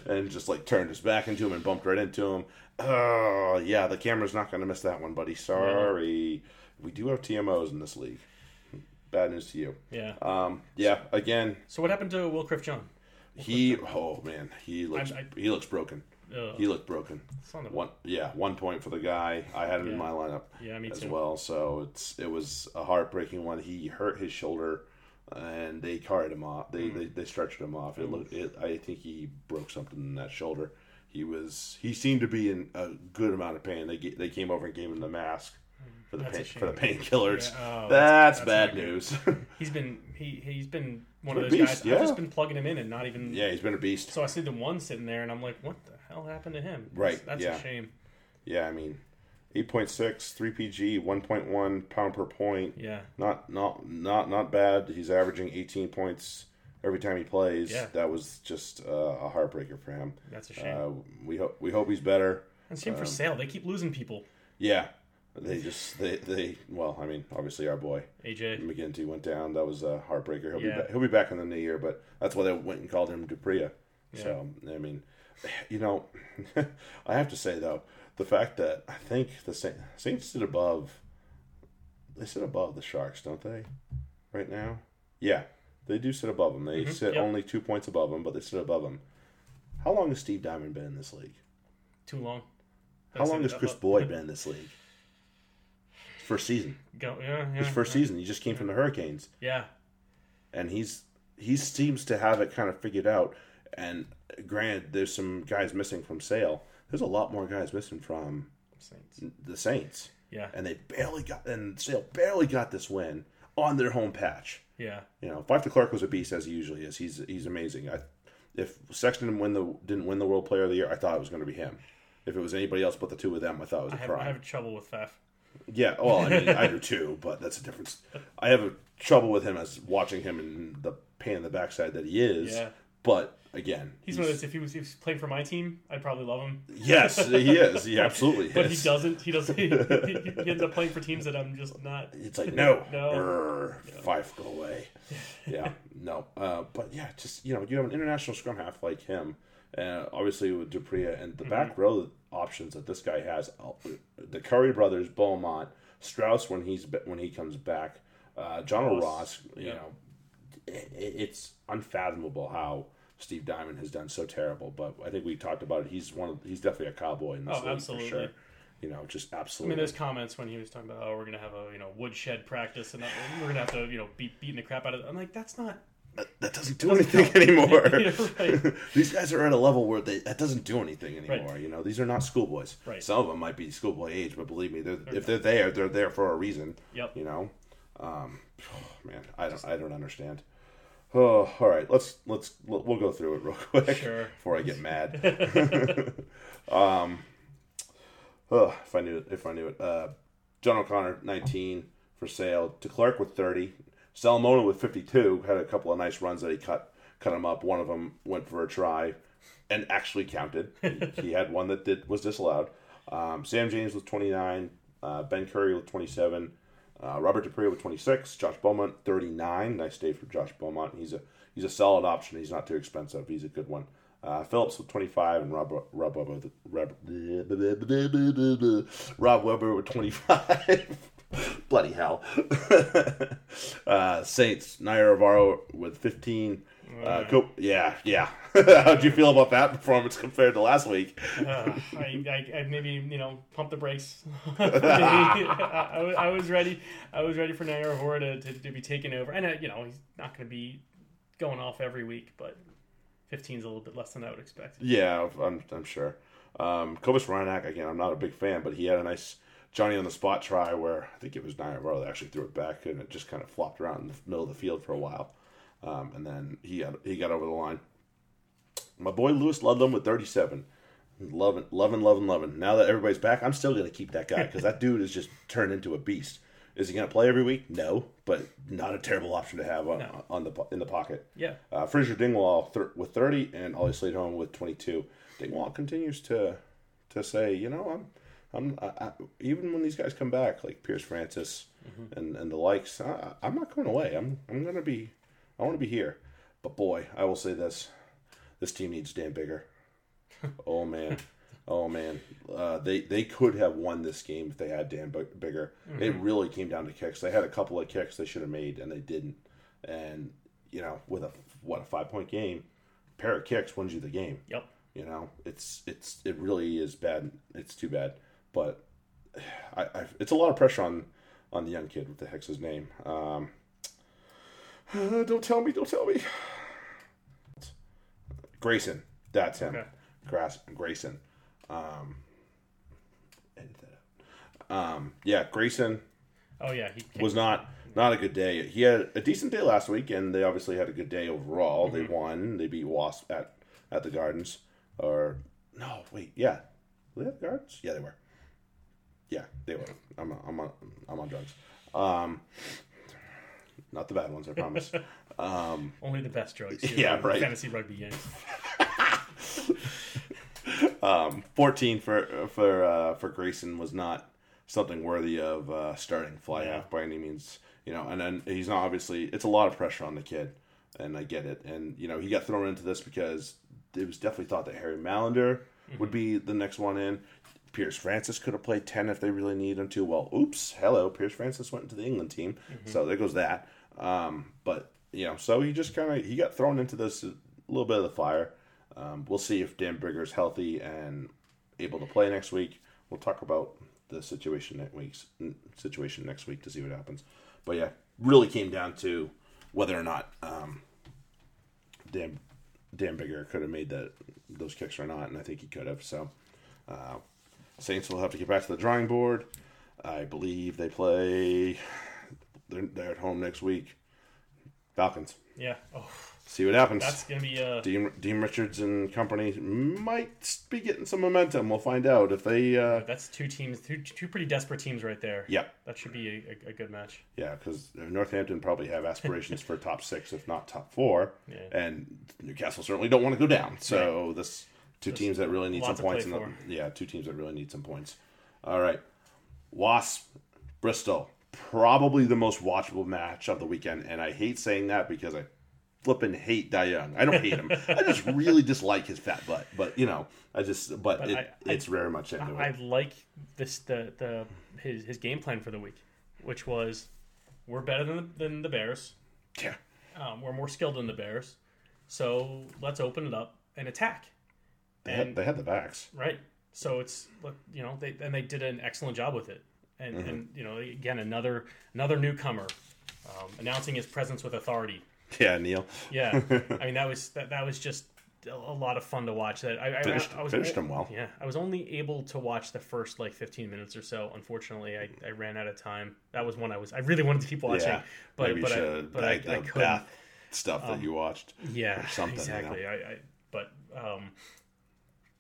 and just like turned his back into him and bumped right into him. Oh yeah, the camera's not going to miss that one, buddy. Sorry, we do have TMOs in this league. Bad news to you. yeah. Um, yeah, again, so what happened to Will John? He oh man, he looks I- he looks broken. Ugh. He looked broken. One yeah, one point for the guy. I had him in my lineup Yeah, me as too. well. So it's it was a heartbreaking one. He hurt his shoulder, and they carried him off. They hmm. they, they stretched him off. It hmm. looked. It, I think he broke something in that shoulder. He was. He seemed to be in a good amount of pain. They they came over and gave him the mask hmm. for the pain, for the painkillers. Yeah, oh, that's, that's- bad news. He's been he he's been one He's of those beast, guys. I've just been plugging him in and not even. yeah, he's been a beast. So I see the one sitting there, and I'm like, what the hell happened to him? Right, That's, that's yeah. a shame. Yeah, I mean, eight point six, three PG, one point one pound per point. Yeah. Not not not not bad. He's averaging eighteen points every time he plays. Yeah. That was just uh, a heartbreaker for him. That's a shame. Uh, we hope we hope he's better. and same for Sale. They keep losing people. Yeah, they just they they well, I mean, obviously our boy AJ. MacGinty went down. That was a heartbreaker. He'll be Yeah. back, he'll be back in the new year, but that's why they went and called him du Preez. Yeah. So I mean, you know, I have to say though, the fact that I think the Saints, Saints sit above, they sit above the Sharks, don't they? Right now, yeah, they do sit above them. They sit Mm-hmm. Yep. only two points above them, but they sit above them. How long has Steve Diamond been in this league? Too long. How long has Chris Boyd been in this league? First season. Go, yeah, yeah. His first season. He just came from the Hurricanes. Yeah. and he's he seems to have it kind of figured out. And granted, there's some guys missing from Sale. There's a lot more guys missing from Saints. the Saints, Yeah. and they barely got and Sale barely got this win on their home patch. Yeah. You know, Faf de Klerk was a beast as he usually is. He's he's amazing. I, if Sexton didn't win the didn't win the World Player of the Year, I thought it was going to be him. If it was anybody else but the two of them, I thought it was a I have, crime. I have trouble with Faf. Yeah, well, I mean, I do too, but that's a difference. I have a trouble with him as watching him in the pain in the backside that he is. Yeah. But again, He's, one of those. If he was, if he was playing for my team, I'd probably love him. yes, he is. He absolutely But is. he doesn't. He doesn't. He, he, ends up playing for teams that I'm just not. It's like no, No. Brr, Faf, go away. Yeah, no. Uh, but yeah, just you know, you have an international scrum half like him, uh, obviously with du Preez and the back Mm-hmm. row options that this guy has. uh, The Curry brothers, Beaumont, Strauss when he's when he comes back, uh, John Ross, Ross. You yeah. know, it, it's unfathomable how. Steve Diamond has done so terrible, but I think we talked about it. He's one of he's definitely a cowboy in this Oh, league absolutely. for sure. You know, just absolutely. I mean, there's comments when he was talking about, oh, we're gonna have a you know woodshed practice and we're gonna have to you know beat beating the crap out of. I'm like, that's not. that, that doesn't do anything anymore. Right. these guys are at a level where they that doesn't do anything anymore. You know, these are not schoolboys. Right. Some of them might be schoolboy age, but believe me, they're, if they're there, they're there for a reason. Yep. You know, um, man, I don't, I don't understand. Oh, all right. Let's let's we'll go through it real quick Sure. before I get mad. um, oh, if I knew it, if I knew it. Uh, John O'Connor, nineteen for sale. De Klerk with thirty. Solomona with fifty-two had a couple of nice runs that he cut cut him up. One of them went for a try, and actually counted. he, had one that did was disallowed. Um, Sam James with twenty-nine. Uh, ben Curry with twenty-seven. Uh, Robert du Preez with 26, Josh Beaumont 39. Nice day for Josh Beaumont. He's a he's a solid option. He's not too expensive. He's a good one. Uh, Phillips with 25 and Rob Rob with, Rob, Rob Webber with 25. Bloody hell. uh, Saints Naiyaravoro with 15. Uh, Co- yeah, yeah. How'd you feel about that performance compared to last week? Uh, I, I, I maybe you know pump the brakes. I, I was- ready. I was ready for Naiyaravoro to, to, to be taken over, and uh, you know he's not going to be going off every week, but 15 is a little bit less than I would expect. Yeah, I'm, I'm sure. Um, Cobus Reinach, again, I'm not a big fan, but he had a nice Johnny on the spot try where I think it was Navarro that actually threw it back and it just kind of flopped around in the middle of the field for a while. Um, and then he got, he got over the line. My boy Lewis Ludlam with 37. Loving, loving, loving, loving. Now that everybody's back, I'm still going to keep that guy because that dude has just turned into a beast. Is he going to play every week? No, but not a terrible option to have on, No. on the in the pocket. Yeah, Uh, Fraser Dingwall thir- with 30 and Ollie home with 22. Dingwall continues to to say, you know, I'm I'm I, I, even when these guys come back, like Piers Francis and, and the likes, I, I'm not going away. I'm I'm going to be I want to be here. But boy, I will say this: this team needs Dan Biggar. oh man, oh man, uh, they they could have won this game if they had Dan Biggar. It really came down to kicks. They had a couple of kicks they should have made and they didn't. And you know, with a what a five point game, pair of kicks wins you the game. Yep. You know, it's it's it really is bad. It's too bad, but I, I it's a lot of pressure on on the young kid. with the Hex's name? Um, uh, don't tell me. Don't tell me. Grayson. That's him. Okay. Grass Grayson. Um, edit that out. Um, yeah, Grayson Oh yeah, he was not not a good day. He had a decent day last week, and they obviously had a good day overall. They won. They beat Wasp at at the Gardens. Or no, wait, yeah, were they at the Gardens? Yeah, they were. Yeah, they were. I'm I'm on I'm on drugs. Um, not the bad ones, I promise. um, only the best drugs. Yeah, in right. Fantasy rugby games. um, 14 for for uh, for Grayson was not something worthy of uh, starting fly Yeah. half by any means. You know, and then he's not obviously. It's a lot of pressure on the kid, and I get it. And you know, he got thrown into this because it was definitely thought that Harry Mallinder would be the next one in. Piers Francis could have played 10 if they really needed him to. Well, oops, hello. Piers Francis went into the England team. So there goes that. Um, but, you know, so he just kind of, he got thrown into this little bit of the fire. Um, we'll see if Dan Biggar's healthy and able to play next week. We'll talk about the situation next week's situation next week to see what happens. But yeah, really came down to whether or not um, Dan Dan Biggar could have made that those kicks or not, and I think he could have. So uh, Saints will have to get back to the drawing board. I believe they play. They're, they're at home next week. Falcons. Yeah. Oh, See what happens. that's gonna be uh Dean, Dean Richards and company might be getting some momentum. We'll find out if they. Uh, that's two teams, two, two pretty desperate teams right there. yeah, That should be a, a, good match. yeah, because Northampton probably have aspirations for top six, if not top four, Yeah. and Newcastle certainly don't want to go down. So this two teams that really need some points. In the, yeah, two teams that really need some points. All right, Wasp, Bristol, probably the most watchable match of the weekend, and I hate saying that because I flipping hate Dai Young. I don't hate him. I just really dislike his fat butt. But you know, I just but, But it, I- I- it's very much into I it. like this the the his his game plan for the week, which was we're better than the, than the Bears. Yeah, Um, we're more skilled than the Bears, so let's open it up and attack. they had, they had the backs. Right. So it's you know, they and they did an excellent job with it. And Mm-hmm. and you know, again, another another newcomer um, announcing his presence with authority. Yeah, Neil Yeah, I mean that was that, that was just a, lot of fun to watch. That I, I, finished, I was finished him well. Yeah, I was only able to watch the first like 15 minutes or so. Unfortunately, I, I ran out of time. That was one I was I really wanted to keep watching, Yeah, but maybe but I, but I, bagged I couldn't. bath stuff that you watched. Yeah, or something, you know? exactly. I, I but um,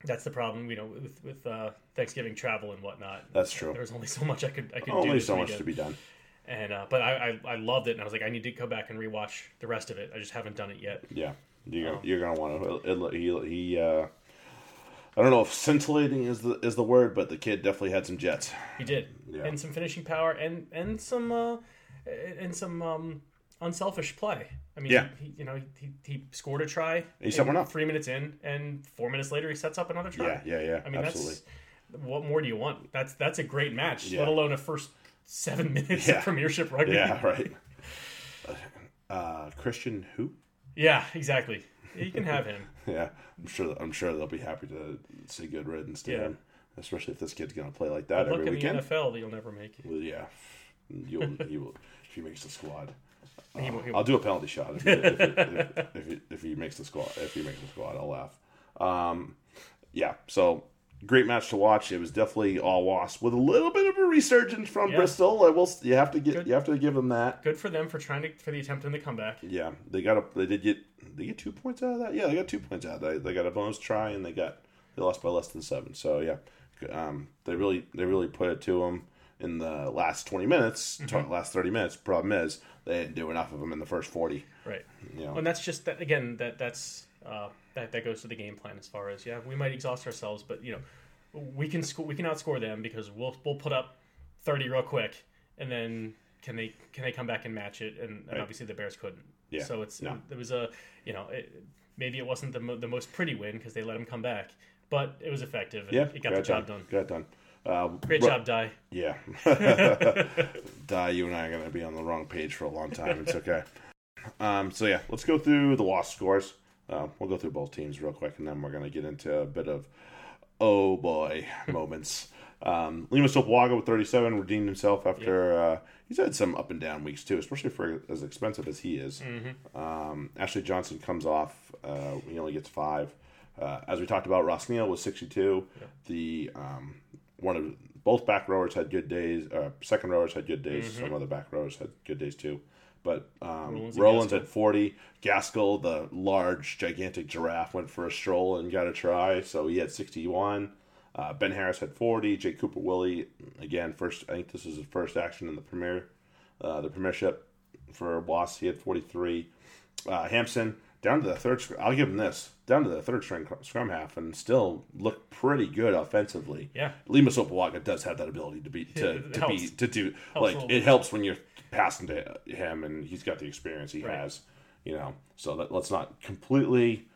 that's the problem, you know, with with uh, Thanksgiving travel and whatnot. That's true. There was only so much I could I could do. Only so much to be done. And uh, but I, I I loved it, and I was like, I need to go back and rewatch the rest of it. I just haven't done it yet. Yeah, you're, Oh. you're gonna want to. It, he he. Uh, I don't know if scintillating is the is the word, but the kid definitely had some jets. He did, Yeah. and some finishing power, and and some uh, and some um, unselfish play. I mean, Yeah. he, you know, he, he scored a try. He set in one up. three minutes in, and four minutes later, he sets up another try. Yeah, yeah, yeah. I mean, absolutely. that's what more do you want? That's that's a great match, Yeah. let alone a first seven minutes Yeah. of Premiership rugby. Yeah, right. Uh, Christian who? Yeah, exactly. You can have him. Yeah, I'm sure. I'm sure they'll be happy to see good riddance to Yeah. him, especially if this kid's gonna play like that Look every in weekend. the NFL that you'll never make. Well, yeah, you'll he will if he makes the squad. He will- he will- I'll do a penalty shot if he, if, he, if, if, he, if he makes the squad. If he makes the squad, I'll laugh. Um, yeah, so great match to watch. It was definitely all wasp with a little bit of a resurgence from Yeah. Bristol. I will. You have to get. Good. You have to give them that. Good for them for trying to for the attempt in the comeback. Yeah, they got a. They did get. They get two points out of that. Yeah, they got two points out. They they got a bonus try and they got they lost by less than seven. So yeah, um, they really they really put it to them in the last twenty minutes. Mm-hmm. last thirty minutes. Problem is they didn't do enough of them in the first forty. Right. You know. And that's just that again. That that's uh, that that goes to the game plan as far as yeah, we might exhaust ourselves, but you know, we can score. We can outscore them because we'll we'll put up thirty real quick, and then can they can they come back and match it? And, and Right. obviously the Bears couldn't. Yeah. So it's No. it, was a you know it, maybe it wasn't the mo- the most pretty win because they let him come back, but it was effective. And Yeah, it got the job done. Got it done. Uh, Great job, Dai. Yeah. Dai, you and I are going to be on the wrong page for a long time. It's okay. Um, so, yeah, let's go through the loss scores. Uh, we'll go through both teams real quick, and then we're going to get into a bit of oh boy moments. Um, Lima Sopoaga with 37 redeemed himself after uh, he's had some up and down weeks too, especially for as expensive as he is. Um, Ashley Johnson comes off; uh, he only gets five. Uh, as we talked about, Ross Neal was 62. The um, one of both back rowers had good days. Uh, second rowers had good days. Some other back rowers had good days too. But um, Rollins Rollins, at 40. Gaskell, the large, gigantic giraffe, went for a stroll and got a try. So he had 61. Uh, ben Harris had 40. Jake Cooper-Woolley, again, first. I think this is his first action in the premier, uh, the premiership for Wasp. He had 43. Uh, Hampson down to the third. I'll give him this down to the third string scrum half and still look pretty good offensively. Yeah. Lima Sopoaga does have that ability to be to, It to be to do Helps like it helps when you're passing to him and he's got the experience he Right. has. You know, so that, let's not completely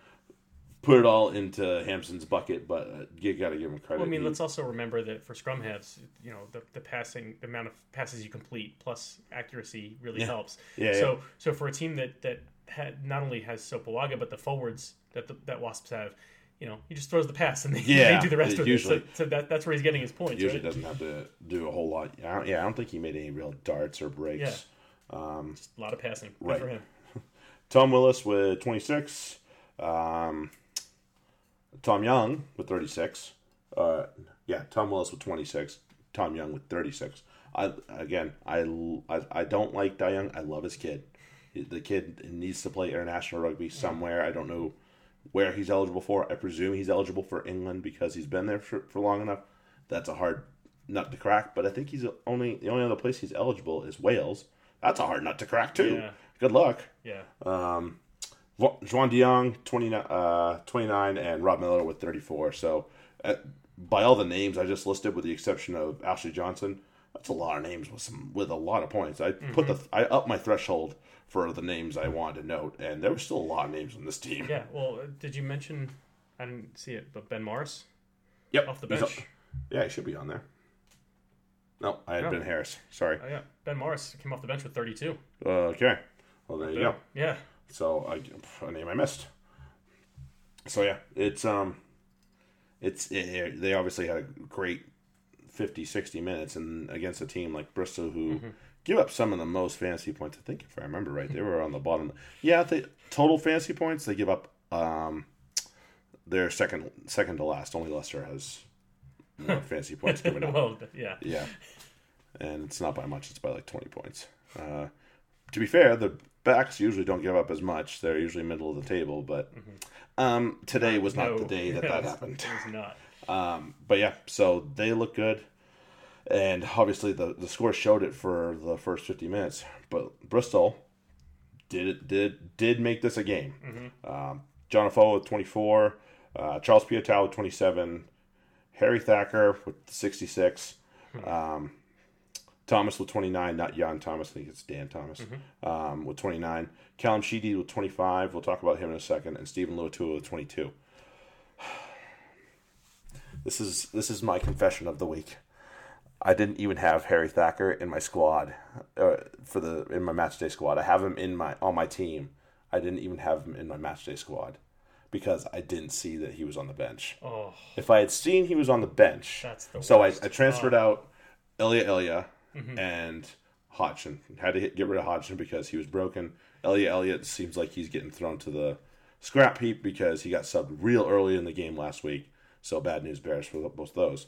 put it all into Hampson's bucket, but uh, you got to give him credit. Well, I mean, He- let's also remember that for scrum halves, you know, the, the passing, the amount of passes you complete plus accuracy really Yeah. helps. Yeah, So, so for a team that that had not only has Sopoaga but the forwards that the, that Wasps have, you know, he just throws the pass and they, Yeah, they do the rest of usually. it. So, so that, that's where he's getting his points. usually right? doesn't have to do a whole lot. I yeah, I don't think he made any real darts or breaks. Just a lot of passing. Good Right. for him. Tom Willis with 26. Um, Tom Young with 36. Uh, yeah, Tom Willis with 26. Tom Young with 36. I again, I, I, I don't like Dai Young. I love his kid. The kid needs to play international rugby somewhere. I don't know where he's eligible for. I presume he's eligible for England because he's been there for, for long enough. That's a hard nut to crack. But I think he's only the only other place he's eligible is Wales. That's a hard nut to crack too. Yeah. Good luck. Yeah. Um, Ju- Juan de Jongh, 29, uh, 29, and Rob Miller with 34. So, uh, by all the names I just listed, with the exception of Ashley Johnson, that's a lot of names with some with a lot of points. I put the I upped my threshold for the names I wanted to note, and there were still a lot of names on this team. Yeah. Well, did you mention? I didn't see it, but Ben Morris Yep, off the bench. yeah, he should be on there. No, I had No. Ben Harris. Sorry. Oh yeah, Ben Morris came off the bench with 32. Uh, okay. Well, there you go. Yeah. So I a name I missed. So yeah, it's um, it's it, they obviously had a great 50, 60 minutes, and against a team like Bristol who give up some of the most fantasy points. I think if I remember right, they were on the bottom. Yeah, the total fantasy points they give up. Um, they're second second to last. Only Leicester has more fantasy points given up. well, yeah. Yeah, and it's not by much. It's by like twenty points. Uh, to be fair, the backs usually don't give up as much. They're usually middle of the table, but um, today was not No. the day that that happened. It was not. Um, but yeah, so they look good, and obviously the the score showed it for the first fifty minutes. But Bristol did did did make this a game. Um, John Afoa with twenty four, uh, Charles Piutau with twenty seven, Harry Thacker with sixty six. Um, Thomas with 29, not Jan Thomas, I think it's Dan Thomas, um, with 29. Callum Sheedy with 25. We'll talk about him in a second. And Steven Luatua with 22. This is this is my confession of the week. I didn't even have Harry Thacker in my squad uh, for the in my match day squad. I have him in my on my team. I didn't even have him in my match day squad because I didn't see that he was on the bench. Oh, If I had seen he was on the bench, That's the so I. I transferred out Elia Elia and Hodgson. Had to hit, get rid of Hodgson because he was broken. Elia Elliott seems like he's getting thrown to the scrap heap because he got subbed real early in the game last week. So bad news bears for both those.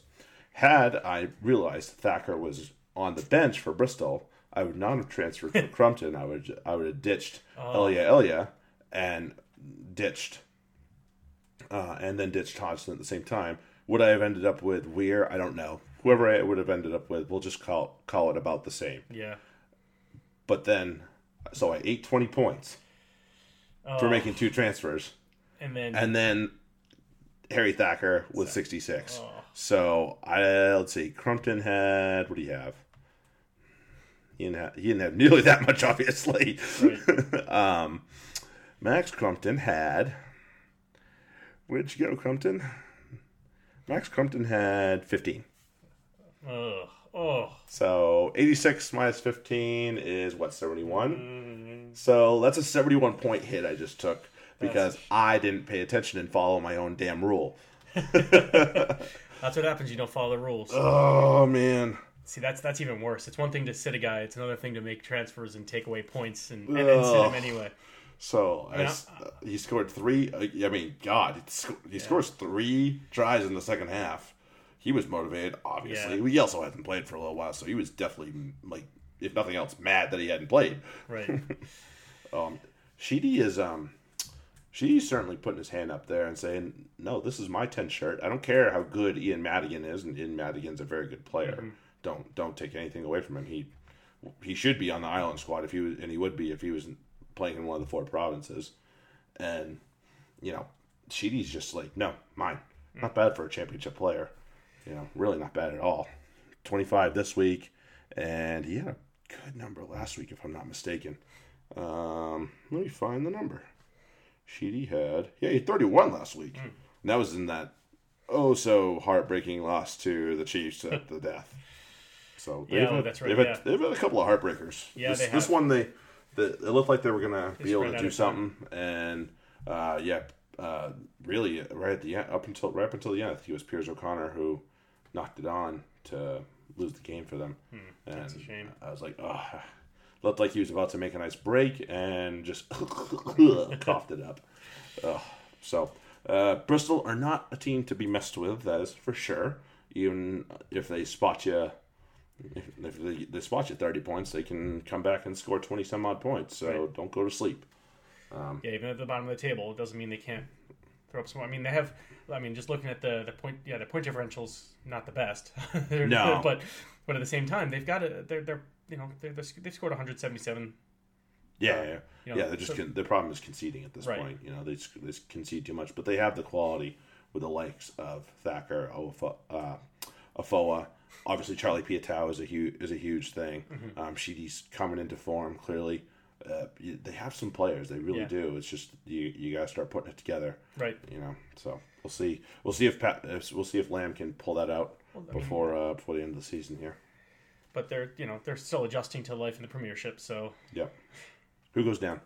Had I realized Thacker was on the bench for Bristol, I would not have transferred for Crumpton. I would I would have ditched Elia Elia and ditched uh, and then ditched Hodgson at the same time. Would I have ended up with Weir? I don't know. Whoever I would have ended up with, we'll just call call it about the same. yeah. But then, so I ate twenty points for Oh, making two transfers, and then and then Harry Thacker with sixty six. Oh. So I let's see. Crumpton had what do you have? He didn't have, he didn't have nearly that much, obviously. Right. um, Max Crumpton had. Where'd you go, Crumpton? Max Crumpton had 15. Ugh. Oh, So 86 minus 15 is what, 71? Mm, So that's a 71 point hit I just took. because I didn't pay attention and follow my own damn rule. That's what happens. You don't follow the rules. Oh man. See, that's that's even worse. It's one thing to sit a guy. It's another thing to make transfers and take away points and, and, and sit him anyway. So I mean, he scored three. uh, I mean, God, he, sc- he scores three tries in the second half. He was motivated, obviously. Yeah. He also hadn't played for a little while, so he was definitely like, if nothing else, mad that he hadn't played. Right. Um, Sheedy is um, Sheedy's certainly putting his hand up there and saying, "No, this is my 10 shirt. I don't care how good Ian Madigan is, and Ian Madigan's a very good player. Don't don't take anything away from him. He he should be on the island squad if he was, and he would be if he was playing in one of the four provinces. And you know, Sheedy's just like, no, mine. Not bad for a championship player. You know, really not bad at all. 25 this week, and he had a good number last week, if I'm not mistaken. Um, let me find the number. Sheedy had, yeah, he had 31 last week. And that was in that oh so heartbreaking loss to the Chiefs at the death. So they've Yeah, oh, had, that's right, They've had, they've had a couple of heartbreakers. Yeah, this, they this one they, the, it looked like they were gonna be able to do of time. something, and uh, yeah, uh, really right at the end, up until right up until the end, I think it was Piers O'Connor who knocked it on to lose the game for them. and Hmm, that's a shame. I was like, oh, looked like he was about to make a nice break and just coughed it up. Ugh. So, uh, Bristol are not a team to be messed with, that is for sure. Even if they spot you, if, if they, they spot you 30 points, they can come back and score 20 some odd points. So Right. don't go to sleep. Yeah, even at the bottom of the table, it doesn't mean they can't throw up some. I mean, they have. I mean, just looking at the the point, yeah, the point differential's not the best. No. but but at the same time, they've got a they're they're you know they're, they've scored 177. Yeah, yeah, you know, yeah. They're just so- the problem is conceding at this Right. point. You know, they, they concede too much, but they have the quality with the likes of Thacker, Ofo, uh, Afoa. Obviously, Charlie Piutau is a huge is a huge thing. Mm-hmm. Um, Sheedy's coming into form clearly. Uh, they have some players, they really Yeah. do. It's just you you gotta start putting it together. Right. You know, so we'll see. We'll see if Pat, if, we'll see if Lam can pull that out mean- before uh, before the end of the season here. But they're you know they're still adjusting to life in the Premiership. So Yeah. Who goes down?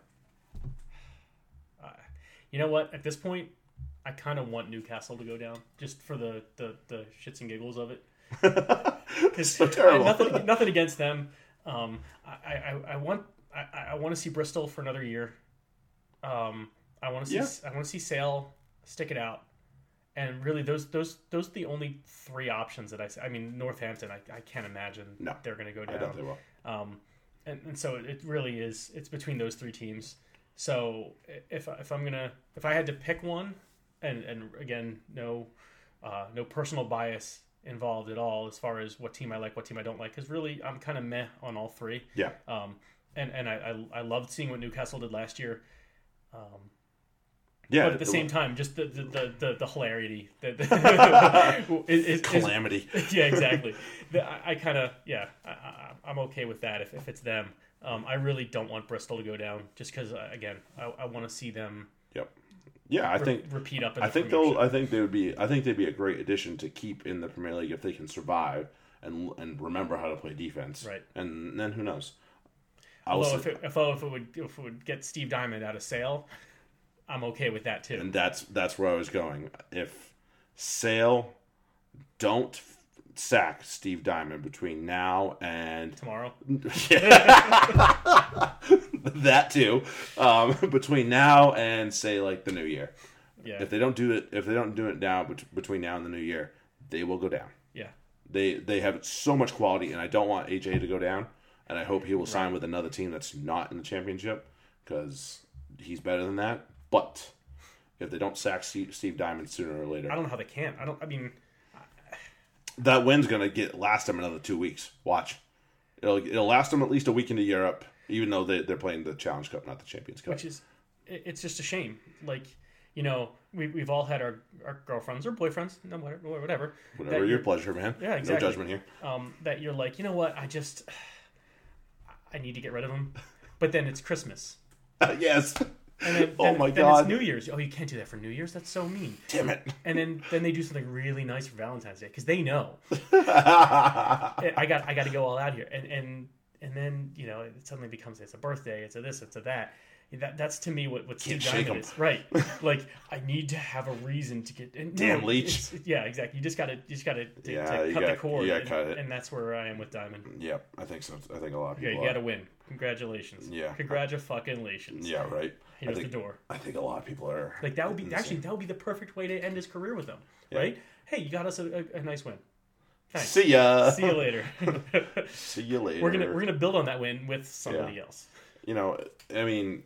you know what? At this point, I kind of want Newcastle to go down just for the the, the shits and giggles of it. Because So nothing, nothing against them. Um, I, I, I want I, I want to see Bristol for another year. Um, I want to see Yeah. I want to see Sale stick it out, and really those those those are the only three options that I see. I mean Northampton, I, I can't imagine No. they're going to go I down. doubt they will. Um, and, and so it really is. It's between those three teams. So if if I'm gonna if I had to pick one, and and again no uh, no personal bias involved at all as far as what team I like, what team I don't like, because really I'm kind of meh on all three. Yeah. Um, and and I, I I loved seeing what Newcastle did last year. Um, Yeah. but at the same time, just the the the, the, the hilarity. The, the, is, calamity. yeah, exactly. The, I, I kind of yeah, I, I'm okay with that if, if it's them. Um, I really don't want Bristol to go down just because uh, again, I, I want to see them Yep. Yeah, I re- think repeat up. I think they'll. I think they would be. I think they'd be a great addition to keep in the Premier League if they can survive and and remember how to play defense. Right. And then who knows? Although if it, if, oh, if it would if it would get Steve Diamond out of sale, I'm okay with that too. and that's that's where I was going. If Sale don't f- sack Steve Diamond between now and Tomorrow, that too, um, between now and say like the new year. yeah, If they don't do it, if they don't do it now between now and the new year, they will go down. yeah, They they have so much quality, and I don't want AJ to go down. And I hope he will sign with another team that's not in the championship because he's better than that. But if they don't sack Steve, Diamond sooner or later, I don't know how they can't. I don't. I mean, that win's gonna get last them another two weeks. Watch, it'll it'll last them at least a week into Europe, even though they they're playing the Challenge Cup, not the Champions Cup. which is it's just a shame. Like you know, we we've all had our, our girlfriends or boyfriends, no matter whatever. Whatever your pleasure, man. Yeah, exactly. No judgment here. um, that you're like, you know what? I just I need to get rid of them. But then it's Christmas. yes. And then, Oh then- my then God. it's New Year's. Oh, you can't do that for New Year's. That's so mean. Damn it. And then then they do something really nice for Valentine's Day because they know I got I got to go all out here. And and and then you know it suddenly becomes it's a birthday, it's a this, it's a that, That that's to me what what Steve Can't Diamond is. Right. like I need to have a reason to get. And Damn no, it's- Yeah, exactly. You just gotta you just gotta to, Yeah, to cut gotta- the cord. and, cut it. and that's where I am with Diamond. Yep, I think so. I think a lot of people. Yeah, you gotta win. Congratulations. Yeah. Congratulations. Yeah, right. Here's think, the door. I think a lot of people are. Like that would be insane. actually that would be the perfect way to end his career with them, Yeah. right? Hey, you got us a, a, a nice win. See ya. See you later. See you later. we're gonna we're gonna build on that win with somebody Yeah. else. you know, I mean,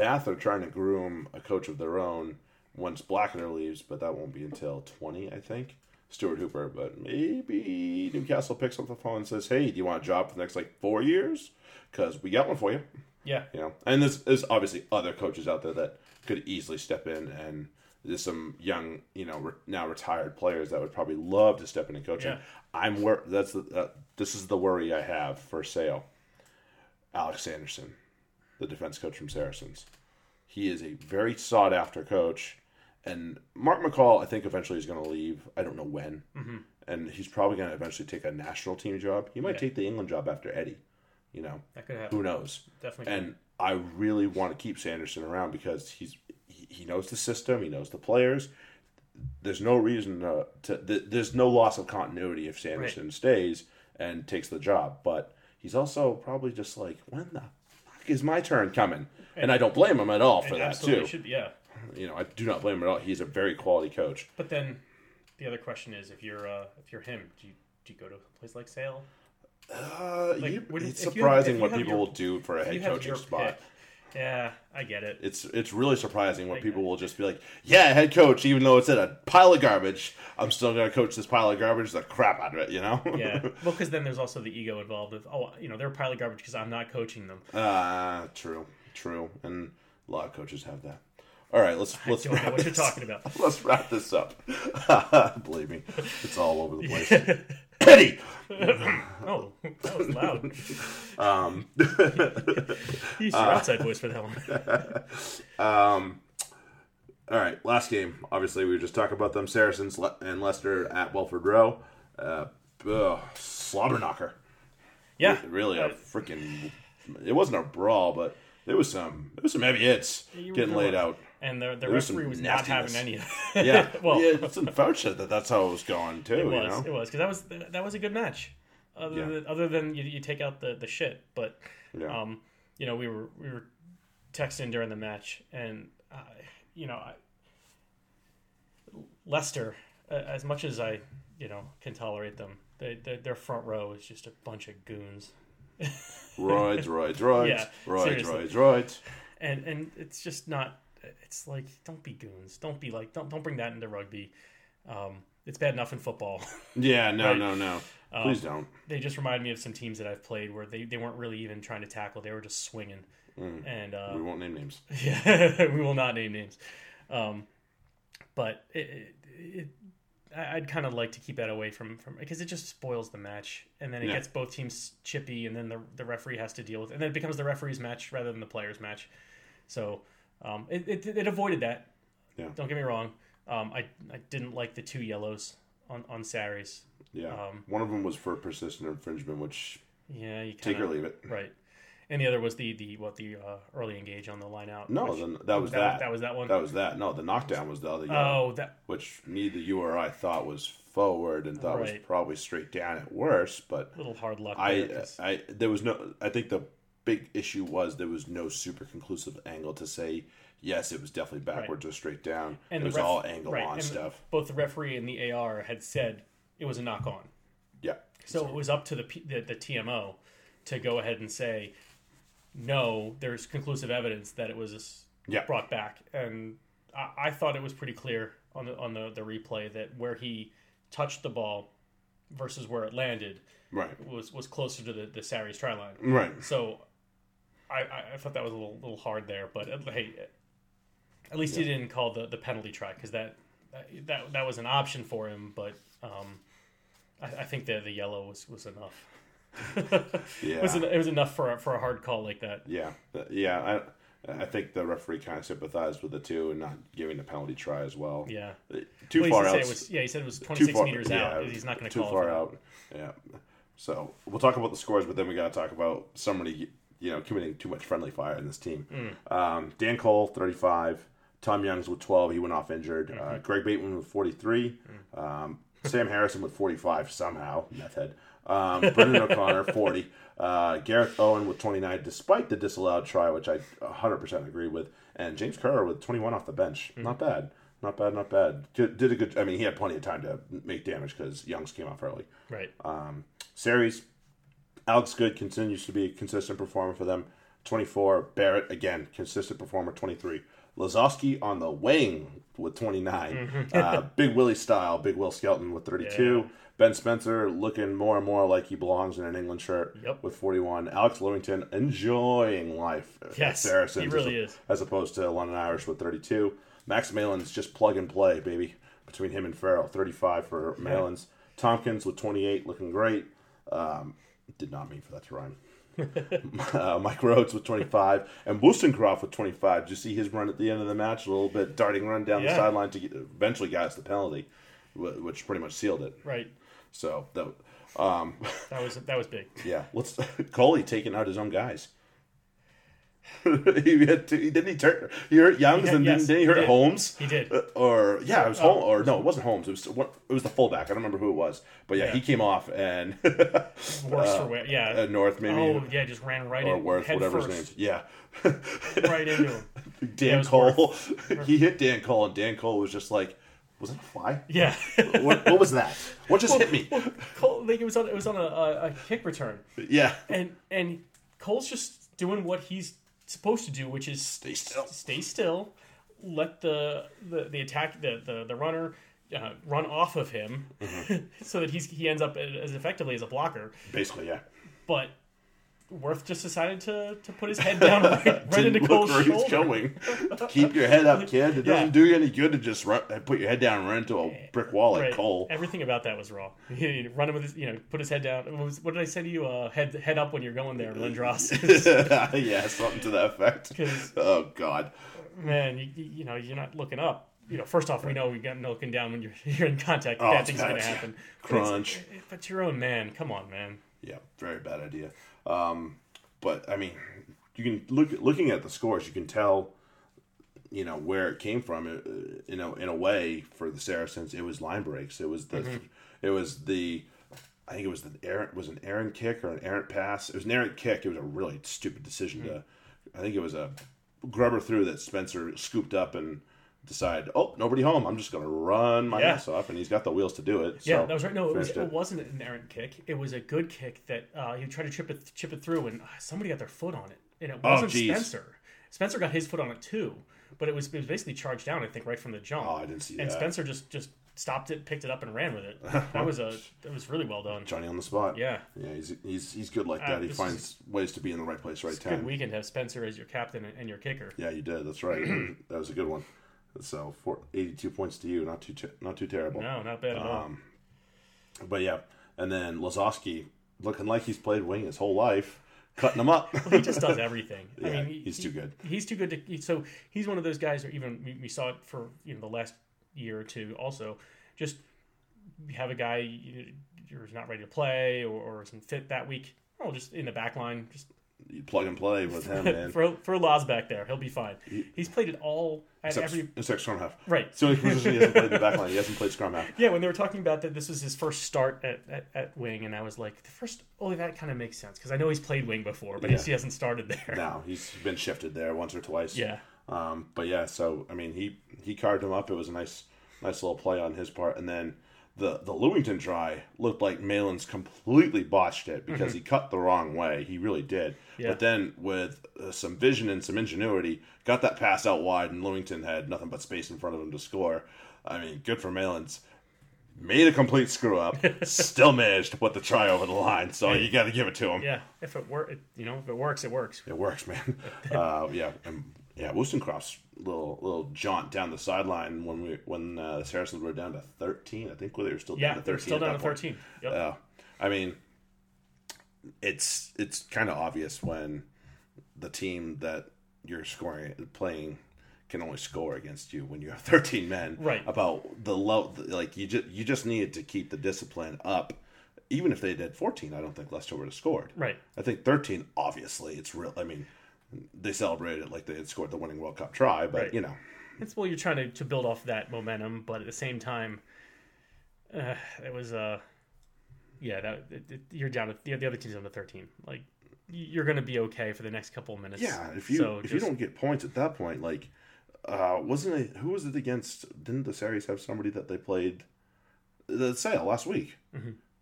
Bath are trying to groom a coach of their own once Blackadder leaves, but that won't be until 20, I think. Stuart Hooper, but maybe Newcastle picks up the phone and says, "Hey, do you want a job for the next like four years? Because we got one for you." Yeah. You know, and there's, there's obviously other coaches out there that could easily step in, and there's some young, you know, re- now retired players that would probably love to step in and coaching. Yeah. I'm wor- that's the uh, this is the worry I have for Sale. Alex Sanderson, the defense coach from Saracens, he is a very sought after coach, and Mark McCall, I think eventually is going to leave. I don't know when, mm-hmm. and he's probably going to eventually take a national team job. He might Yeah. take the England job after Eddie. You know, That could happen. who knows? Definitely. And I really want to keep Sanderson around because he's he, knows the system, he knows the players. There's no reason uh, to. There's no loss of continuity if Sanderson stays and takes the job. But he's also probably just like, when the is my turn coming? And I don't blame him at all for that too. should be, yeah. You know, I do not blame him at all. He's a very quality coach. But then the other question is, if you're uh, if you're him, do you do you go to a place like Sale? Uh, Like, you- it's if you have- surprising you what people your- will do for a head coaching spot. pick. Yeah, I get it. It's it's really surprising what people will just be like, yeah, head coach, even though it's in a pile of garbage, I'm still gonna coach this pile of garbage the crap out of it, you know? Yeah, well, because then there's also the ego involved of oh, you know, they're a pile of garbage because I'm not coaching them. Ah, true, true, and a lot of coaches have that. All right, let's let's Don't know what you're talking about. Let's wrap this up. Believe me, it's all over the place. Eddie, Oh, that was loud. um, Use Uh, your outside voice for that one. um, all right, last game. Obviously, we were just talking about them Saracens and Leicester at Welford Road. Uh, ugh, slobber knocker. Yeah, really a Uh, freaking. It wasn't a brawl, but there was some. There was some heavy hits getting laid out. And the the referee was not having any of that. Yeah, well, yeah. It's unfortunate that that's how it was going too. it you was know, it was because that was that was a good match. Other Yeah. than other than you, you take out the the shit, but yeah. um, you know, we were we were texting during the match, and uh, you know, I, Leicester, uh, as much as I you know can tolerate them, they, they, their front row is just a bunch of goons, right, right, right, Yeah, right, seriously. roids, roids. and and it's just not. It's like don't be goons, don't be like don't don't bring that into rugby. Um, it's bad enough in football. Yeah, no, Right. no, no. Um, Please don't. they just remind me of some teams that I've played where they, they weren't really even trying to tackle; they were just swinging. Mm. And uh, we won't name names. Yeah, we will not name names. Um, but it, it, it, I'd kind of like to keep that away from from because it just spoils the match, and then it Yeah. gets both teams chippy, and then the the referee has to deal with, it. and then it becomes the referee's match rather than the player's match. So um, it, it it avoided that. Yeah. Don't get me wrong. Um, I I didn't like the two yellows on on Sarries. Yeah, Um, one of them was for persistent infringement, which Yeah, you take or leave it. right. And the other was the the what the uh, early engage on the line out. No, which- then that was that, that. that was that one. That was that. No, the knockdown was the other yellow, oh, that which neither you or I thought was forward and thought was probably straight down at worst. But a little hard luck. I, there, I, there was no. I think the big issue was there was no super conclusive angle to say yes, it was definitely backwards or straight down. And it was ref- all angle right, on and stuff. both the referee and the AR had said it was a knock on. Yeah. So it was up to the, P- the the TMO to go ahead and say, no, there's conclusive evidence that it was Yeah. brought back, and I, I thought it was pretty clear on the on the, the replay that where he touched the ball versus where it landed Right. was was closer to the the Sarries try line. Right. So I, I, thought that was a little little hard there, but uh, hey, at least he didn't call the, the penalty try because that, that that was an option for him. But um, I, I think the the yellow was was enough. Yeah. it was it was enough for a, for a hard call like that. Yeah, yeah. I I think the referee kind of sympathized with the two and not giving the penalty try as well. Yeah. Too Well, far out. was, yeah, he said it was 26 far, meters yeah, out. He's not going to too call far it. for that. out. Yeah. So we'll talk about the scores, but then we got to talk about somebody you know committing too much friendly fire in this team. Mm. Um, Dan Cole, 35. Tom Youngs with 12. He went off injured. Mm-hmm. Uh, Greg Bateman with 43. Mm. Um, Sam Harrison with 45 somehow. Meth head. Um, Brendon O'Connor, 40. Uh, Gareth Owen with 29, despite the disallowed try, which I 100% agree with. And James Kerr with 21 off the bench. Mm. Not bad. Not bad, not bad. Did, did a good. I mean, he had plenty of time to make damage because Youngs came off early. Right. Um, Sarries, Alex Goode continues to be a consistent performer for them. 24. Barrett, again, consistent performer, 23. Lozowski on the wing with 29. Uh, Big Willie style, Big Will Skelton with 32. Yeah. Ben Spencer looking more and more like he belongs in an England shirt Yep. with 41. Alex Lewington enjoying life Yes, Saracens he really as, is. as opposed to London Irish with 32. Max Malins just plug and play, baby, between him and Farrell. 35 for Malins. Tompkins with 28, looking great. Um, did not mean for that to rhyme. uh, Mike Rhodes with 25 and Woolstencroft with 25. Did you see his run at the end of the match? A little bit darting run down the sideline to get, eventually got us the penalty, which pretty much sealed it. Right. So that, um, That was that was big. yeah, let's Coley taking out his own guys. he had to, didn't he turn he hurt Youngs had- and yes, didn't, didn't he he hurt did. Holmes? He did. Uh, or yeah, it was Oh. Holmes. Or no, it wasn't Holmes. It was what? It was the fullback. I don't remember who it was. But yeah, Yeah. he came off and Worse for wear. Yeah. uh, North maybe oh yeah, just ran right or in. Worth, head whatever first, his name. Yeah. Right into him. Dan was Cole. he hit Dan Cole, and Dan Cole was just like, "Was it a fly? Yeah. what, what was that? What just hit me?" Cole, like it was on it was on a, a, a kick return, Yeah. and and Cole's just doing what he's supposed to do, which is stay still. stay still, let the the, the attack the the, the runner. Uh, run off of him, Mm-hmm. so that he's he ends up as effectively as a blocker. Basically, yeah. But Worth just decided to, to put his head down right, right into Cole's where he's going. Keep your head up, kid. It Yeah. doesn't do you any good to just run, put your head down and run into a brick wall like Right. Cole. Everything about that was wrong. He run with his, you know, put his head down. What, was, what did I say to you? Uh, head head up when you're going there, Lindros. yeah, something to that effect. Oh God. Man, you, you know, you're not looking up. You know, first off, we know we got looking down when you're you're in contact. Oh, bad things are going to happen. Crunch. But. But your own man. Come on, man. Yeah, very bad idea. Um, but I mean, you can look looking at the scores, you can tell, you know, where it came from. Uh, you know, in a way, for the Saracens, it was line breaks. It was the, it was the, I think it was the errant was an errant kick or an errant pass. It was an errant kick. It was a really stupid decision to. I think it was a grubber through that Spencer scooped up and decided, oh, nobody home. I'm just going to run my Yeah. ass off, and he's got the wheels to do it. Yeah, so that was right. No, it, was, wasn't an errant kick. It was a good kick that uh, he tried to chip it chip it through, and uh, somebody got their foot on it, and it wasn't Oh. Spencer. Spencer got his foot on it too, but it was it was basically charged down. I think right from the jump. Oh, I didn't see and that. Spencer just just stopped it, picked it up, and ran with it. That was a that was really well done. Johnny on the spot. Yeah. Yeah, he's he's he's good like Uh, that. He finds ways to be in the right place, right time. Good weekend have Spencer as your captain and, and your kicker. Yeah, you did. That's right. that was a good one. So, for 82 points to you, not too te- not too terrible. No, not bad at all. Um, But yeah, and then Lozowski looking like he's played wing his whole life, cutting him up. He just does everything. I Yeah, mean, he- he's too good. He's too good to. So he's one of those guys. Or even we, we saw it for you know the last year or two. Also, just have a guy you- who's not ready to play or, or isn't fit that week. Oh, just in the back line, just plug and play with him, man. throw throw Laws back there. He'll be fine. He's played it all at Except, every except scrum half. right. It's the only position he hasn't played the back line. He hasn't played scrum half. Yeah, when they were talking about that, this was his first start at, at, at wing, and I was like, the first. Oh, that kind of makes sense because I know he's played wing before, but Yeah. he hasn't started there. No, he's been shifted there once or twice. Yeah. Um, but yeah, so I mean, he he carved him up. It was a nice nice little play on his part, and then the the Lewington try looked like Malins completely botched it because he cut the wrong way. He really did. Mm-hmm. Yeah. But then with uh, some vision and some ingenuity, got that pass out wide, and Lewington had nothing but space in front of him to score. I mean, good for Malins. Made a complete screw up, still managed to put the try over the line. So you got to give it to him. Yeah, if it work, you know, if it works, it works. It works, man. uh, yeah, and yeah, Woolstencroft's little little jaunt down the sideline when we when uh, the Saracens were down to thirteen. I think they were still down Yeah, to they're thirteen. still down to thirteen. Yep. Yeah, I mean, it's it's kind of obvious when the team that you're scoring playing can only score against you when you have 13 men Right. about the low like you just you just needed to keep the discipline up even if they did 14, I don't think Leicester would have scored. Right. I think 13, obviously, it's real. I mean, they celebrated it like they had scored the winning World Cup try, but Right. you know, It's well, you're trying to, to build off that momentum, but at the same time, uh, it was uh, yeah, that it, it, you're down. To, the, the other team's down to 13. Like you're going to be okay for the next couple of minutes. yeah. If you So if you don't get points at that point, like, uh, wasn't it? Who was it against? Didn't the Sarries have somebody that they played the sale last week?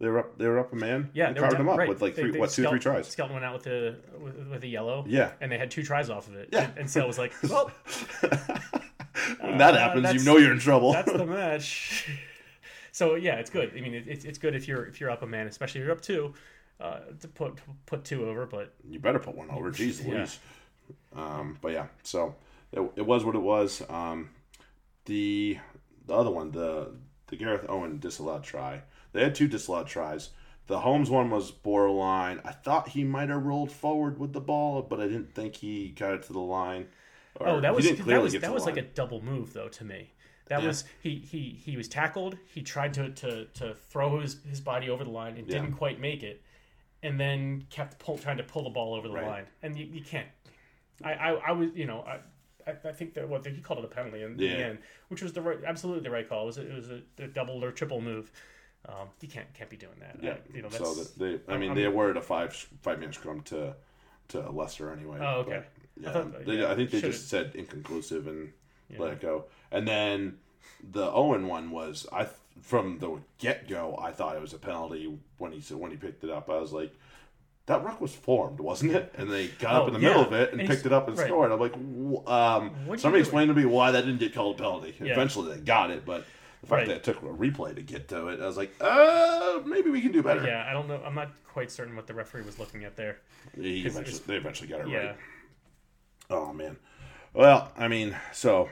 They were up. They were up a man. Yeah, and they down- them up right. with like three, they- what two, three tries. Skelton went out with the with, with a yellow. Yeah. and they had two tries off of it. Yeah. and, and Sale was like, "Well, when that Uh, happens, you know you're in trouble. that's the match." so yeah, it's good. I mean, it, it's it's good if you're if you're up a man, especially if you're up two, uh, to put put two over. But you better put one over. Jeez Yeah. Louise. Um, but yeah, so it, it was what it was. Um, the the other one, the the Gareth Owen disallowed try. They had two disallowed tries. The Holmes one was borderline. I thought he might have rolled forward with the ball, but I didn't think he got it to the line. Oh, or oh, that was that was that was like a double move though to me. That Yeah. was he he he was tackled. He tried to to to throw his his body over the line and Yeah. didn't quite make it, and then kept pull, trying to pull the ball over the Right. line. And you, you can't. I, I I was you know I. I think that what he called it a penalty in, in Yeah. the end, which was the right, absolutely the right call. It was a, it was a, a double or triple move. Um, you can't can't be doing that. yeah. I, you know so that they, I mean, I'm- they awarded a five five man scrum to to Leicester anyway. Oh, okay. but, I yeah, thought- they, yeah, I think they should've- just said inconclusive and Yeah. let it go. And then the Owen one was I from the get go. I thought it was a penalty when he said when he picked it up. I was like, that ruck was formed, wasn't it? And they got Oh, up in the yeah. middle of it and, And picked it up and right. scored. I'm like, um, What are you somebody explain to me why that didn't get called a penalty. Eventually they got it, but the fact Right. that it took a replay to get to it, I was like, uh, maybe we can do better. yeah. I don't know. I'm not quite certain what the referee was looking at there. He eventually, it's- they eventually got it Yeah. right. Oh man. Well, I mean, so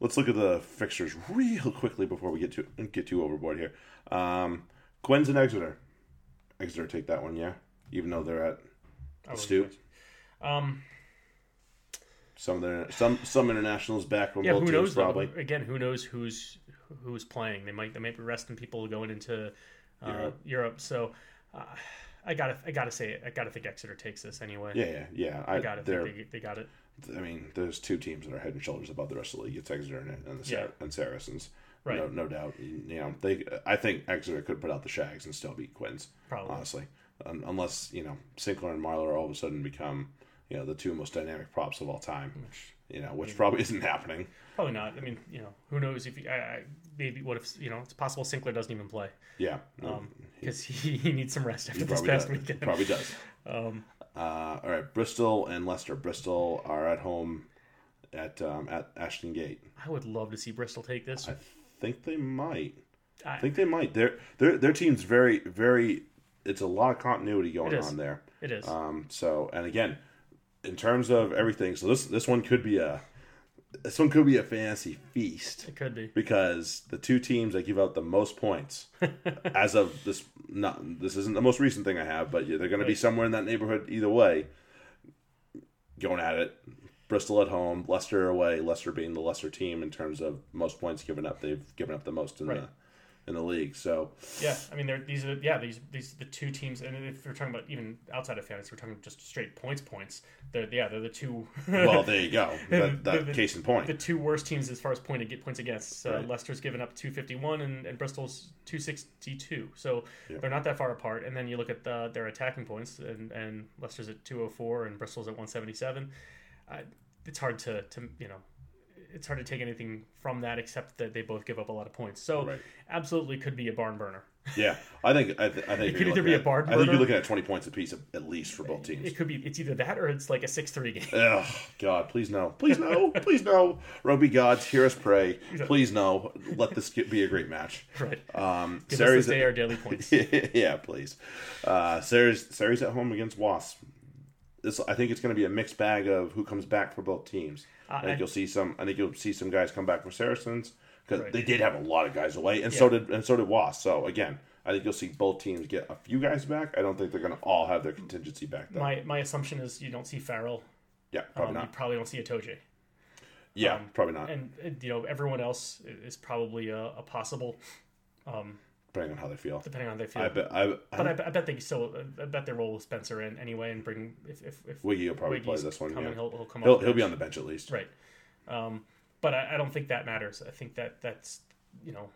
let's look at the fixtures real quickly before we get to get too overboard here. Um, Quins and Exeter. Exeter take that one, yeah. Even though they're at was- Stu. Um, some of their some some internationals back from yeah, both who teams knows? Though? probably. Again, who knows who's who's playing? They might they might be resting people going into uh, Europe. Europe. So uh, I gotta I gotta say it. I gotta think Exeter takes this anyway. Yeah, yeah, yeah. I, I gotta think they, they got it. I mean, there's two teams that are head and shoulders above the rest of the league. It's Exeter and, and the Sar- Yeah. and Saracens. Right. No, no doubt. You know, they. I think Exeter could put out the Shags and still beat Quins. Probably. honestly, Un- unless you know Sinckler and Marler all of a sudden become you know the two most dynamic props of all time. You know, which probably isn't happening. Probably not. I mean, you know, who knows if he, I, I, maybe what if you know it's possible Sinckler doesn't even play Yeah, because he, he needs some rest after this past does. weekend. Probably does. Um, Uh, all right, Bristol and Leicester. Bristol are at home at um, at Ashton Gate. I would love to see Bristol take this. I think they might. I I- think they might. Their their their team's very very. It's a lot of continuity going on there. It is. Um, so and again, in terms of everything, so this this one could be a this one could be a fantasy feast it could be. because the two teams that give out the most points as of this not this isn't the most recent thing I have, but they're going to be somewhere in that neighborhood either way. Going at it, Bristol at home, Leicester away. Leicester being the lesser team in terms of most points given up. They've given up the most in Right. the in the league. So Yeah, I mean, these are yeah these these the two teams, and if we're talking about even outside of fantasy, we're talking just straight points points. They're yeah they're the two. well, there you go. That, that The- case in point. the two worst teams as far as point get points against. Uh, Right. Leicester's given up 251 and, and Bristol's 262. So Yeah. they're not that far apart. And then you look at the, their attacking points, and, and Leicester's at 204 and Bristol's at 177. Uh, it's hard to, to you know. It's hard to take anything from that except that they both give up a lot of points. So Right. absolutely could be a barn burner. Yeah, I think I, th- I think It could either be a at- barn I think you're looking at twenty points apiece at, at least for both teams. It could be it's either that or it's like a six three game. Oh God, please no, please no, please no. Rugby gods, hear us pray. Please no. Let this be a great match. right. Um, Give Sarries us day our daily points. yeah, please. Uh, Sarries, Sarries at home against Wasp. This, I think it's going to be a mixed bag of who comes back for both teams. I think I- you'll see some. I think you'll see some guys come back for Saracens because Right. they did have a lot of guys away, and so did and so did Was. So again, I think you'll see both teams get a few guys back. I don't think they're going to all have their contingency back though. My my assumption is you don't see Farrell. yeah, probably Um, you not. probably don't see Itoje. Yeah, um, probably not. and uh, you know everyone else is probably a, a possible um, depending on how they feel. depending on how they feel. I bet. I, I, but I, bet- I bet they still. I bet they roll Spencer in anyway and bring if if, if Wiggy will probably play this one. coming, Yeah. he'll, he'll come. He'll he'll be on the bench at least. right. Um, but I, I don't think that matters. I think that that's you know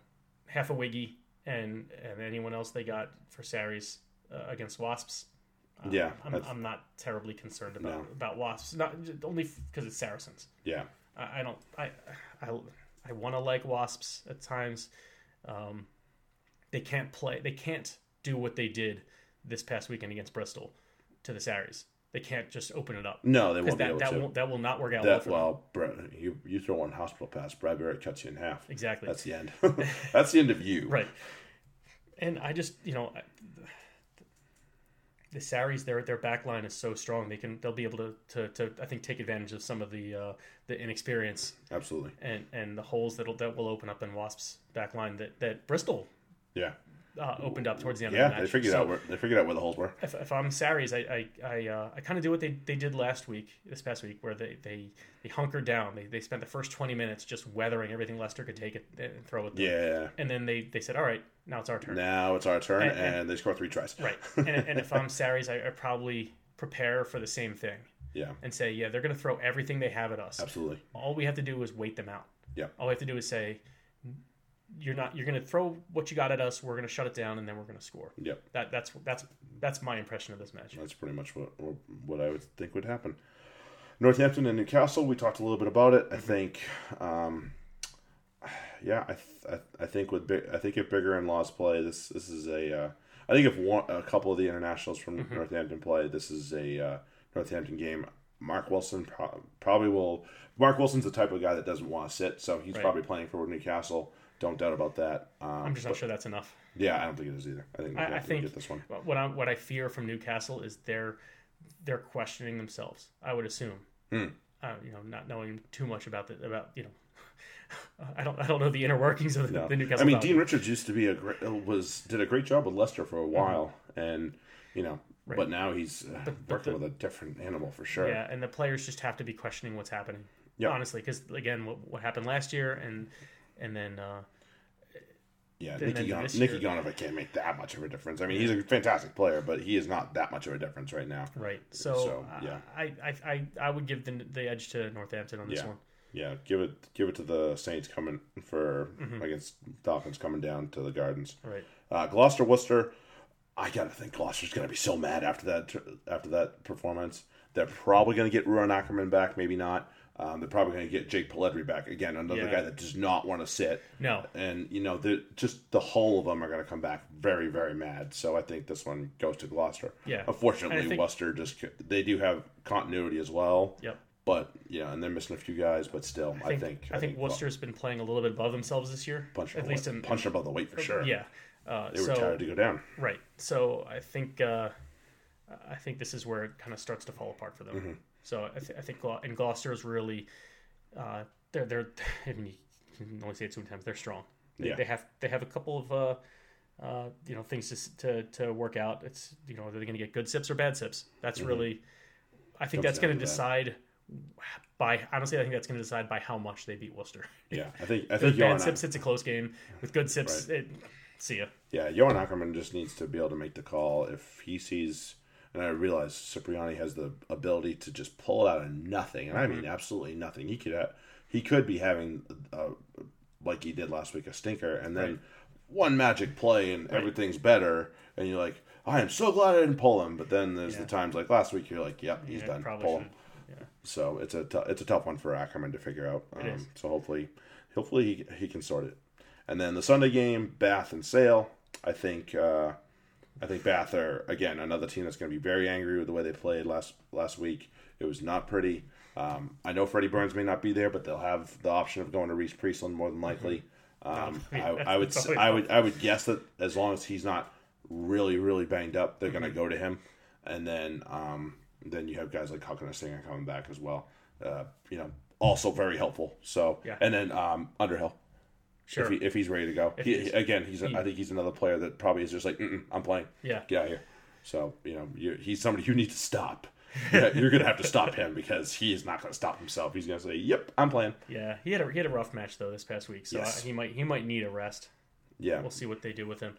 half a Wiggy and and anyone else they got for Sarries uh, against Wasps. Um, Yeah, I'm, I'm not terribly concerned about No. about Wasps. Not only because it's Saracens. Yeah. I, I don't. I I, I want to like Wasps at times. Um, they can't play. They can't do what they did this past weekend against Bristol to the Sarries. They can't just open it up No, they won't be that able that to. won't that will not work out well that well, Brett, you you throw one hospital pass, Bradbury cuts you in half. Exactly. That's the end. That's the end of you. right. And I just you know. The Sarries, their their back line is so strong. They can they'll be able to, to, to I think take advantage of some of the uh, the inexperience Absolutely. and, and the holes that'll that will open up in Wasps back line that, that Bristol Yeah. uh, opened up towards the end of Yeah. the match. They figured So out where they figured out where the holes were. if, if I'm Sarries, I I I, uh, I kind of do what they, they did last week, this past week, where they they, they hunkered down. They, they spent the first 20 minutes just weathering everything Leicester could take it and throw it. Yeah. And then they, they said, all right, now it's our turn. Now it's our turn, And- and, and- they score three tries. Right. And, and if I'm Sarries, I, I probably prepare for the same thing Yeah. and say, yeah, they're going to throw everything they have at us. Absolutely. All we have to do is wait them out. Yeah. All we have to do is say, you're not. You're going to throw what you got at us. We're going to shut it down, and then we're going to score. Yep. That that's that's that's my impression of this match. That's pretty much what what I would think would happen. Northampton and Newcastle. We talked a little bit about it. I think, um, yeah, I, th- I I think with big, I think if Biggar in Lawes play, this this is a. Uh, I think if one, a couple of the internationals from Northampton play, this is a uh, Northampton game. Mark Wilson pro- probably will. Mark Wilson's the type of guy that doesn't want to sit, so he's Right. probably playing for Newcastle. Don't doubt about that. Um, I'm just not sure that's enough. yeah, I don't think it is either. I think I- I think- get this one. What I what I fear from Newcastle is they're they're questioning themselves. I would assume. Hmm. Uh, you know, not knowing too much about the about you know. I don't. I don't know the inner workings of the, No. the Newcastle. I mean, Dean Richards used to be a great, was did a great job with Leicester for a while, and you know, Right. but now he's uh, but working the- with a different animal for sure. Yeah, and the players just have to be questioning what's happening. Yeah. Honestly, because again, what, what happened last year, and and then uh, Yeah, Nicky, Gon- Nicky Gonovic can't make that much of a difference. I mean, he's a fantastic player, but he is not that much of a difference right now. right. So, So, yeah. I, I I I would give the the edge to Northampton on this Yeah. one. Yeah, give it give it to the Saints coming for Mm-hmm. against Dolphins coming down to the Gardens. Right. Uh, Gloucester Worcester, I gotta think Gloucester's gonna be so mad after that after that performance. They're probably gonna get Ruan Ackermann back, maybe not. Um, they're probably gonna get Jake Polledri back again, another Yeah. guy that does not want to sit. No. And you know, the just the whole of them are gonna come back very very mad. So I think this one goes to Gloucester. Yeah. Unfortunately, think- Worcester just they do have continuity as well. Yep. But yeah, and they're missing a few guys, but still, I I think think I think Worcester's been playing a little bit above themselves this year. punch at least in punch above the weight for sure. yeah. Uh, they were so tired to go down. right. So I think uh, I think this is where it kind of starts to fall apart for them. Mm-hmm. So I, th- I think Glo- and Gloucester is really uh, they're they're I mean you can only say it so many times they're strong. They, Yeah. they have they have a couple of uh, uh, you know things to, to to work out. It's you know are they going to get good sips or bad sips? That's really I think Mm-hmm. Comes that's going to decide by honestly I think that's going to decide by how much they beat Worcester. Yeah, I think I With think bad Johan, sips, it's a close game. With good sips, it, see ya. yeah, Johann Ackermann just needs to be able to make the call if he sees. And I realize Cipriani has the ability to just pull it out of nothing, and I mean absolutely nothing. He could have, he could be having uh, like he did last week a stinker, and then Right. one magic play and everything's better, and you're like, I am so glad I didn't pull him. But then there's Yeah. the times like last week, you're like, yep, he's Yeah, done. Pull him. Yeah. So it's a t- it's a tough one for Ackermann to figure out. Um. So hopefully, hopefully he, he can sort it. And then the Sunday game, Bath and Sale. I think uh, I think Bath are again another team that's going to be very angry with the way they played last last week. It was not pretty. Um, I know Freddie Burns may not be there, but they'll have the option of going to Rhys Priestland more than likely. Um, I, I would I would I would guess that as long as he's not really really banged up, they're going to go to him. And then um, then you have guys like Huckina Singer coming back as well. Uh, you know, also very helpful. So Yeah. and then um, Underhill Sure. if, he, if he's ready to go. He, he's- again, he's I think he's another player that probably is just like I'm playing. Yeah. get out of here. So you know you he's somebody you need to stop. Yeah, you're gonna have to stop him because he is not gonna stop himself. He's gonna say, "Yep, I'm playing." Yeah, he had a he had a rough match though this past week, so Yes. I, he might he might need a rest. Yeah. we'll see what they do with him.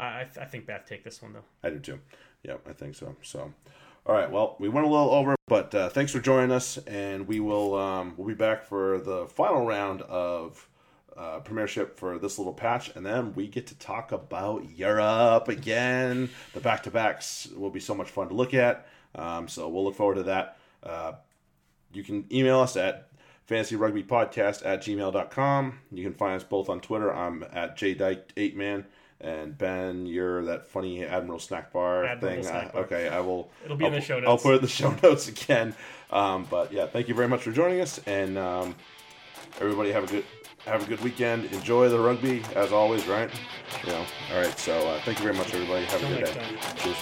I I, I think Bath take this one though. I do too. Yeah, I think so. So, all right. Well, we went a little over, but uh, thanks for joining us, and we will um, we'll be back for the final round of uh, Premiership for this little patch, and then we get to talk about Europe again. The back to backs will be so much fun to look at. Um, so we'll look forward to that. Uh, you can email us at fantasyrugbypodcast at gmail.com. You can find us both on Twitter. I'm at jdyke8man. And Ben, you're that funny Admiral Snack Bar Admiral thing. Snack Bar. okay, I will. It'll be in I'll- the show notes. I'll put it in the show notes again. Um, but yeah, thank you very much for joining us, and um, everybody have a good have a good weekend. Enjoy the rugby as always, right? You know. All right. So uh, thank you very much, everybody. Have a good day. Cheers.